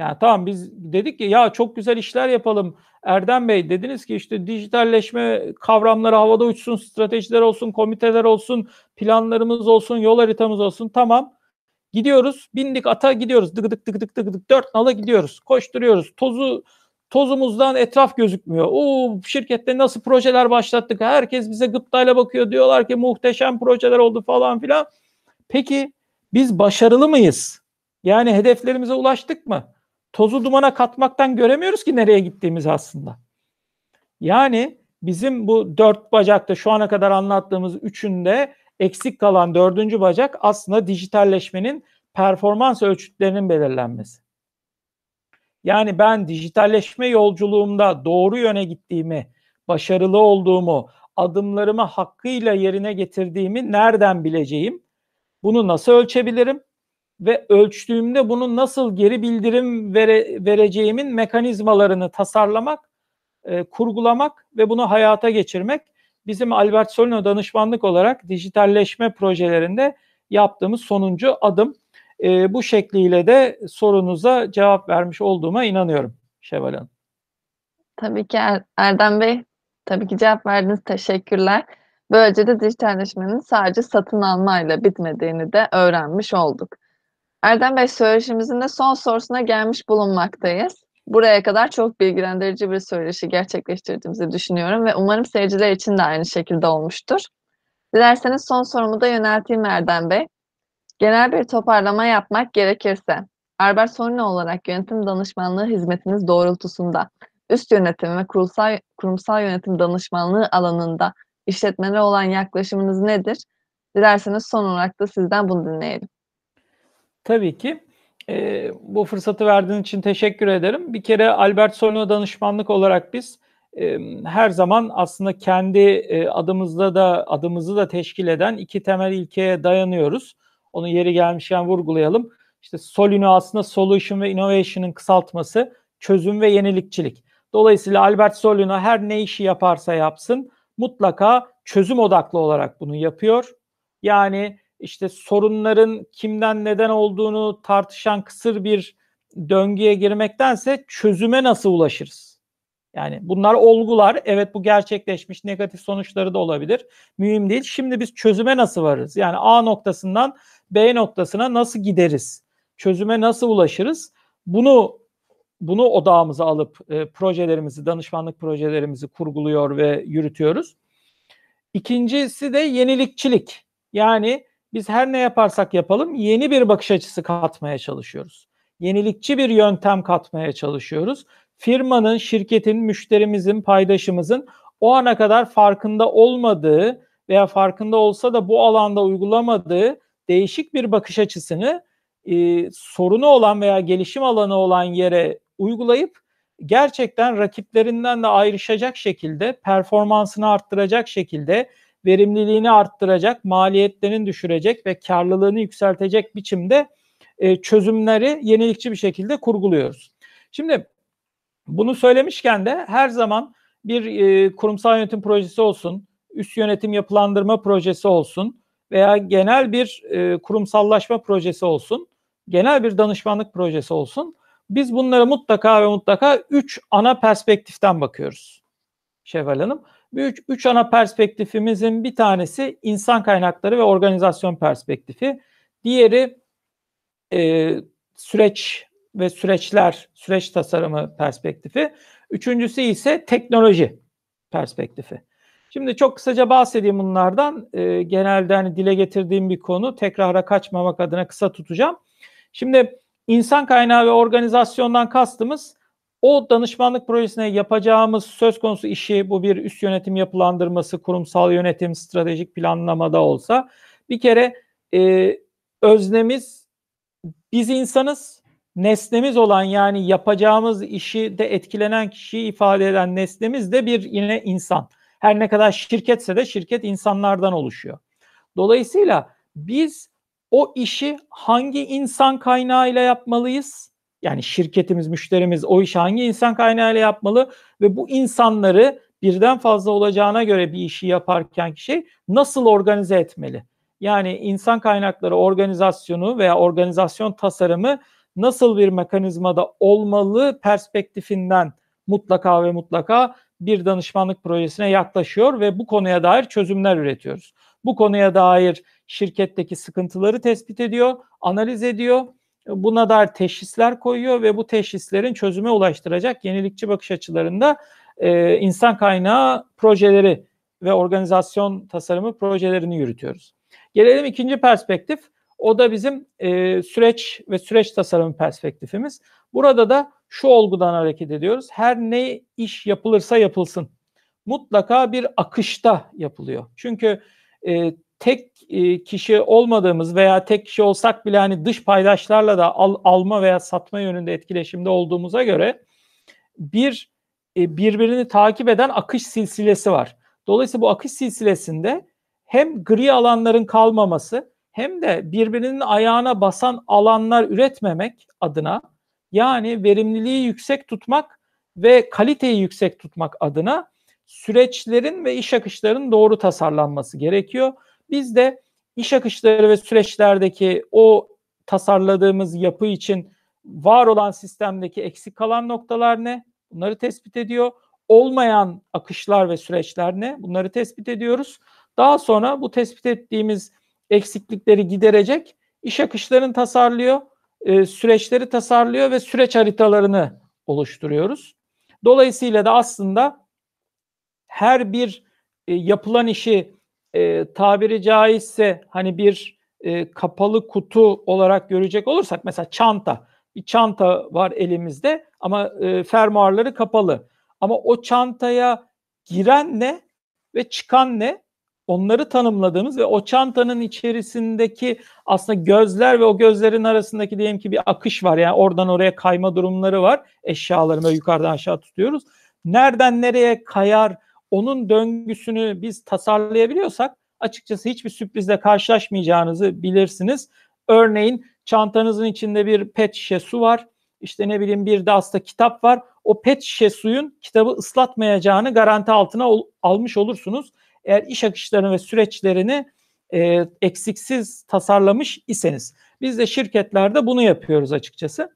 Yani tamam biz dedik ki ya çok güzel işler yapalım. Erdem Bey dediniz ki işte dijitalleşme kavramları havada uçsun, stratejiler olsun, komiteler olsun, planlarımız olsun, yol haritamız olsun. Tamam. Gidiyoruz. Bindik ata gidiyoruz. Dık dık dık dık dık dık. Dört nala gidiyoruz. Koşturuyoruz. Tozu tozumuzdan etraf gözükmüyor. O şirkette nasıl projeler başlattık? Herkes bize gıptayla bakıyor. Diyorlar ki muhteşem projeler oldu falan filan. Peki biz başarılı mıyız? Yani hedeflerimize ulaştık mı? Tozu dumana katmaktan göremiyoruz ki nereye gittiğimizi aslında. Yani bizim bu dört bacakta şu ana kadar anlattığımız üçünde eksik kalan dördüncü bacak aslında dijitalleşmenin performans ölçütlerinin belirlenmesi. Yani ben dijitalleşme yolculuğumda doğru yöne gittiğimi, başarılı olduğumu, adımlarımı hakkıyla yerine getirdiğimi nereden bileceğim? Bunu nasıl ölçebilirim? Ve ölçtüğümde bunu nasıl geri bildirim vere, vereceğimin mekanizmalarını tasarlamak, e, kurgulamak ve bunu hayata geçirmek bizim Albert Solino danışmanlık olarak dijitalleşme projelerinde yaptığımız sonuncu adım. E, bu şekliyle de sorunuza cevap vermiş olduğuma inanıyorum Şevval Hanım. Tabii ki er Erdem Bey, tabii ki cevap verdiniz. Teşekkürler. Böylece de dijitalleşmenin sadece satın almayla bitmediğini de öğrenmiş olduk. Erdem Bey söyleşimizin de son sorusuna gelmiş bulunmaktayız. Buraya kadar çok bilgilendirici bir söyleşi gerçekleştirdiğimizi düşünüyorum ve umarım seyirciler için de aynı şekilde olmuştur. Dilerseniz son sorumu da yönelteyim Erdem Bey. Genel bir toparlama yapmak gerekirse, Albert Solino olarak yönetim danışmanlığı hizmetiniz doğrultusunda üst yönetim ve kurumsal, kurumsal yönetim danışmanlığı alanında işletmelere olan yaklaşımınız nedir? Dilerseniz son olarak da sizden bunu dinleyelim. Tabii ki. E, bu fırsatı verdiğin için teşekkür ederim. Bir kere Albert Solino danışmanlık olarak biz e, her zaman aslında kendi e, adımızda da adımızı da teşkil eden iki temel ilkeye dayanıyoruz. Onu yeri gelmişken vurgulayalım. İşte Solino aslında Solution ve Innovation'ın kısaltması çözüm ve yenilikçilik. Dolayısıyla Albert Solino her ne işi yaparsa yapsın mutlaka çözüm odaklı olarak bunu yapıyor. Yani işte sorunların kimden neden olduğunu tartışan kısır bir döngüye girmektense çözüme nasıl ulaşırız? Yani bunlar olgular. Evet bu gerçekleşmiş negatif sonuçları da olabilir. Mühim değil. Şimdi biz çözüme nasıl varız? Yani A noktasından B noktasına nasıl gideriz? çözüme nasıl ulaşırız? Bunu bunu odağımıza alıp e, projelerimizi, danışmanlık projelerimizi kurguluyor ve yürütüyoruz. İkincisi de yenilikçilik. Yani biz her ne yaparsak yapalım yeni bir bakış açısı katmaya çalışıyoruz. Yenilikçi bir yöntem katmaya çalışıyoruz. Firmanın, şirketin, müşterimizin, paydaşımızın o ana kadar farkında olmadığı veya farkında olsa da bu alanda uygulamadığı değişik bir bakış açısını e, sorunu olan veya gelişim alanı olan yere uygulayıp gerçekten rakiplerinden de ayrışacak şekilde, performansını arttıracak şekilde, verimliliğini arttıracak, maliyetlerini düşürecek ve karlılığını yükseltecek biçimde e, çözümleri yenilikçi bir şekilde kurguluyoruz. Şimdi bunu söylemişken de her zaman bir e, kurumsal yönetim projesi olsun, üst yönetim yapılandırma projesi olsun veya genel bir e, kurumsallaşma projesi olsun, genel bir danışmanlık projesi olsun. Biz bunlara mutlaka ve mutlaka üç ana perspektiften bakıyoruz Şevval Hanım. Üç, üç ana perspektifimizin bir tanesi insan kaynakları ve organizasyon perspektifi. Diğeri e, süreç ve süreçler, süreç tasarımı perspektifi. Üçüncüsü ise teknoloji perspektifi. Şimdi çok kısaca bahsedeyim bunlardan. E, genelde hani dile getirdiğim bir konu. Tekrara kaçmamak adına kısa tutacağım. Şimdi insan kaynağı ve organizasyondan kastımız o danışmanlık projesine yapacağımız söz konusu işi bu bir üst yönetim yapılandırması, kurumsal yönetim, stratejik planlamada olsa bir kere e, öznemiz biz insanız, nesnemiz olan yani yapacağımız işi de etkilenen kişiyi ifade eden nesnemiz de bir yine insan. Her ne kadar şirketse de şirket insanlardan oluşuyor. Dolayısıyla biz o işi hangi insan kaynağıyla yapmalıyız? Yani şirketimiz, müşterimiz o işi hangi insan kaynağıyla yapmalı ve bu insanları birden fazla olacağına göre bir işi yaparken kişi nasıl organize etmeli? Yani insan kaynakları organizasyonu veya organizasyon tasarımı nasıl bir mekanizmada olmalı perspektifinden mutlaka ve mutlaka bir danışmanlık projesine yaklaşıyor ve bu konuya dair çözümler üretiyoruz. Bu konuya dair şirketteki sıkıntıları tespit ediyor, analiz ediyor, buna dair teşhisler koyuyor ve bu teşhislerin çözüme ulaştıracak yenilikçi bakış açılarında e, insan kaynağı projeleri ve organizasyon tasarımı projelerini yürütüyoruz. Gelelim ikinci perspektif. O da bizim e, süreç ve süreç tasarımı perspektifimiz. Burada da şu olgudan hareket ediyoruz. Her ne iş yapılırsa yapılsın. Mutlaka bir akışta yapılıyor. Çünkü e, tek e, kişi olmadığımız veya tek kişi olsak bile hani dış paydaşlarla da al, alma veya satma yönünde etkileşimde olduğumuza göre bir e, birbirini takip eden akış silsilesi var. Dolayısıyla bu akış silsilesinde hem gri alanların kalmaması hem de birbirinin ayağına basan alanlar üretmemek adına yani verimliliği yüksek tutmak ve kaliteyi yüksek tutmak adına süreçlerin ve iş akışlarının doğru tasarlanması gerekiyor. Biz de iş akışları ve süreçlerdeki o tasarladığımız yapı için var olan sistemdeki eksik kalan noktalar ne? Bunları tespit ediyor. Olmayan akışlar ve süreçler ne? Bunları tespit ediyoruz. Daha sonra bu tespit ettiğimiz eksiklikleri giderecek iş akışlarını tasarlıyor, e, süreçleri tasarlıyor ve süreç haritalarını oluşturuyoruz. Dolayısıyla da aslında her bir e, yapılan işi e, tabiri caizse hani bir e, kapalı kutu olarak görecek olursak mesela çanta bir çanta var elimizde ama e, fermuarları kapalı. Ama o çantaya giren ne ve çıkan ne? Onları tanımladığımız ve o çantanın içerisindeki aslında gözler ve o gözlerin arasındaki diyelim ki bir akış var. Yani oradan oraya kayma durumları var. Eşyaları yukarıdan aşağı tutuyoruz. Nereden nereye kayar, onun döngüsünü biz tasarlayabiliyorsak açıkçası hiçbir sürprizle karşılaşmayacağınızı bilirsiniz. Örneğin çantanızın içinde bir pet şişe su var. İşte ne bileyim bir de kitap var. O pet şişe suyun kitabı ıslatmayacağını garanti altına ol, almış olursunuz. Eğer iş akışlarını ve süreçlerini e, eksiksiz tasarlamış iseniz. Biz de şirketlerde bunu yapıyoruz açıkçası.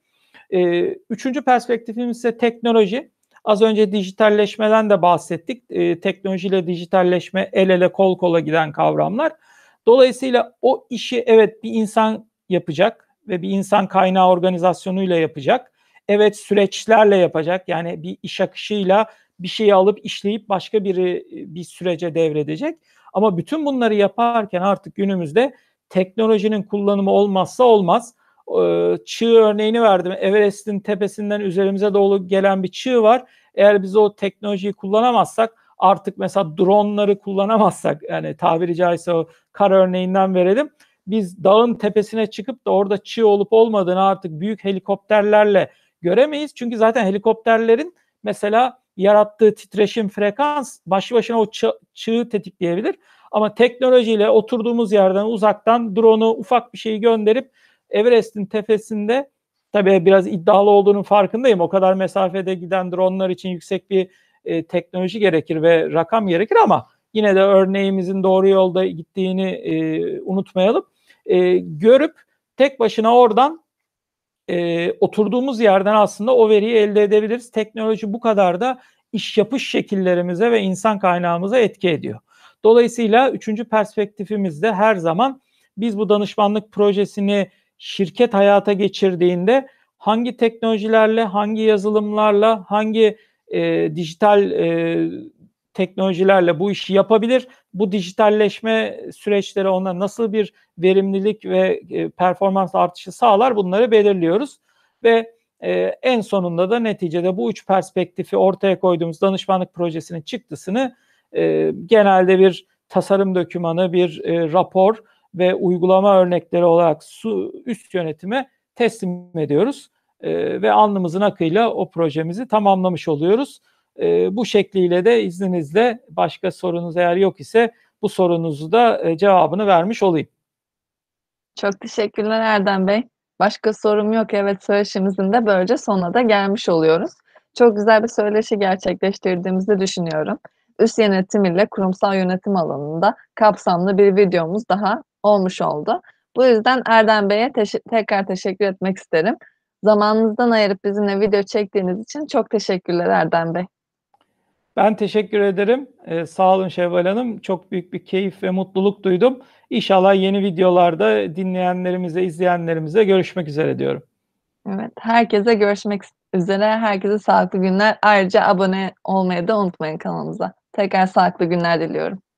E, üçüncü perspektifimiz ise teknoloji. Az önce dijitalleşmeden de bahsettik. E, teknolojiyle dijitalleşme el ele kol kola giden kavramlar. Dolayısıyla o işi evet bir insan yapacak. ve bir insan kaynağı organizasyonuyla yapacak. Evet süreçlerle yapacak. Yani bir iş akışıyla bir şeyi alıp işleyip başka biri bir sürece devredecek. Ama bütün bunları yaparken artık günümüzde teknolojinin kullanımı olmazsa olmaz. Çığ örneğini verdim. Everest'in tepesinden üzerimize doğru gelen bir çığ var. Eğer biz o teknolojiyi kullanamazsak artık mesela dronları kullanamazsak yani tabiri caizse o kar örneğinden verelim. Biz dağın tepesine çıkıp da orada çığ olup olmadığını artık büyük helikopterlerle göremeyiz. Çünkü zaten helikopterlerin mesela yarattığı titreşim frekans başlı başına o çığı tetikleyebilir. Ama teknolojiyle oturduğumuz yerden uzaktan drone'u ufak bir şeyi gönderip Everest'in tepesinde tabii biraz iddialı olduğunun farkındayım. O kadar mesafede giden dronlar için yüksek bir e, teknoloji gerekir ve rakam gerekir ama yine de örneğimizin doğru yolda gittiğini e, unutmayalım. E, görüp tek başına oradan e, oturduğumuz yerden aslında o veriyi elde edebiliriz. Teknoloji bu kadar da iş yapış şekillerimize ve insan kaynağımıza etki ediyor. Dolayısıyla üçüncü perspektifimizde her zaman biz bu danışmanlık projesini şirket hayata geçirdiğinde hangi teknolojilerle, hangi yazılımlarla, hangi e, dijital e, teknolojilerle bu işi yapabilir. Bu dijitalleşme süreçleri ona nasıl bir verimlilik ve e, performans artışı sağlar bunları belirliyoruz. Ve e, en sonunda da neticede bu üç perspektifi ortaya koyduğumuz danışmanlık projesinin çıktısını e, genelde bir tasarım dokümanı, bir e, rapor ve uygulama örnekleri olarak su, üst yönetime teslim ediyoruz. E, ve alnımızın akıyla o projemizi tamamlamış oluyoruz. E, bu şekliyle de izninizle başka sorunuz eğer yok ise bu sorunuzu da e, cevabını vermiş olayım. Çok teşekkürler Erdem Bey. Başka sorum yok. Evet söyleşimizin de böylece sonuna da gelmiş oluyoruz. Çok güzel bir söyleşi gerçekleştirdiğimizi düşünüyorum. Üst yönetim ile kurumsal yönetim alanında kapsamlı bir videomuz daha olmuş oldu. Bu yüzden Erdem Bey'e teş- tekrar teşekkür etmek isterim. Zamanınızdan ayırıp bizimle video çektiğiniz için çok teşekkürler Erdem Bey. Ben teşekkür ederim. Ee, sağ olun Şevval Hanım. Çok büyük bir keyif ve mutluluk duydum. İnşallah yeni videolarda dinleyenlerimize, izleyenlerimize görüşmek üzere diyorum. Evet, herkese görüşmek üzere. Herkese sağlıklı günler. Ayrıca abone olmayı da unutmayın kanalımıza. Tekrar sağlıklı günler diliyorum.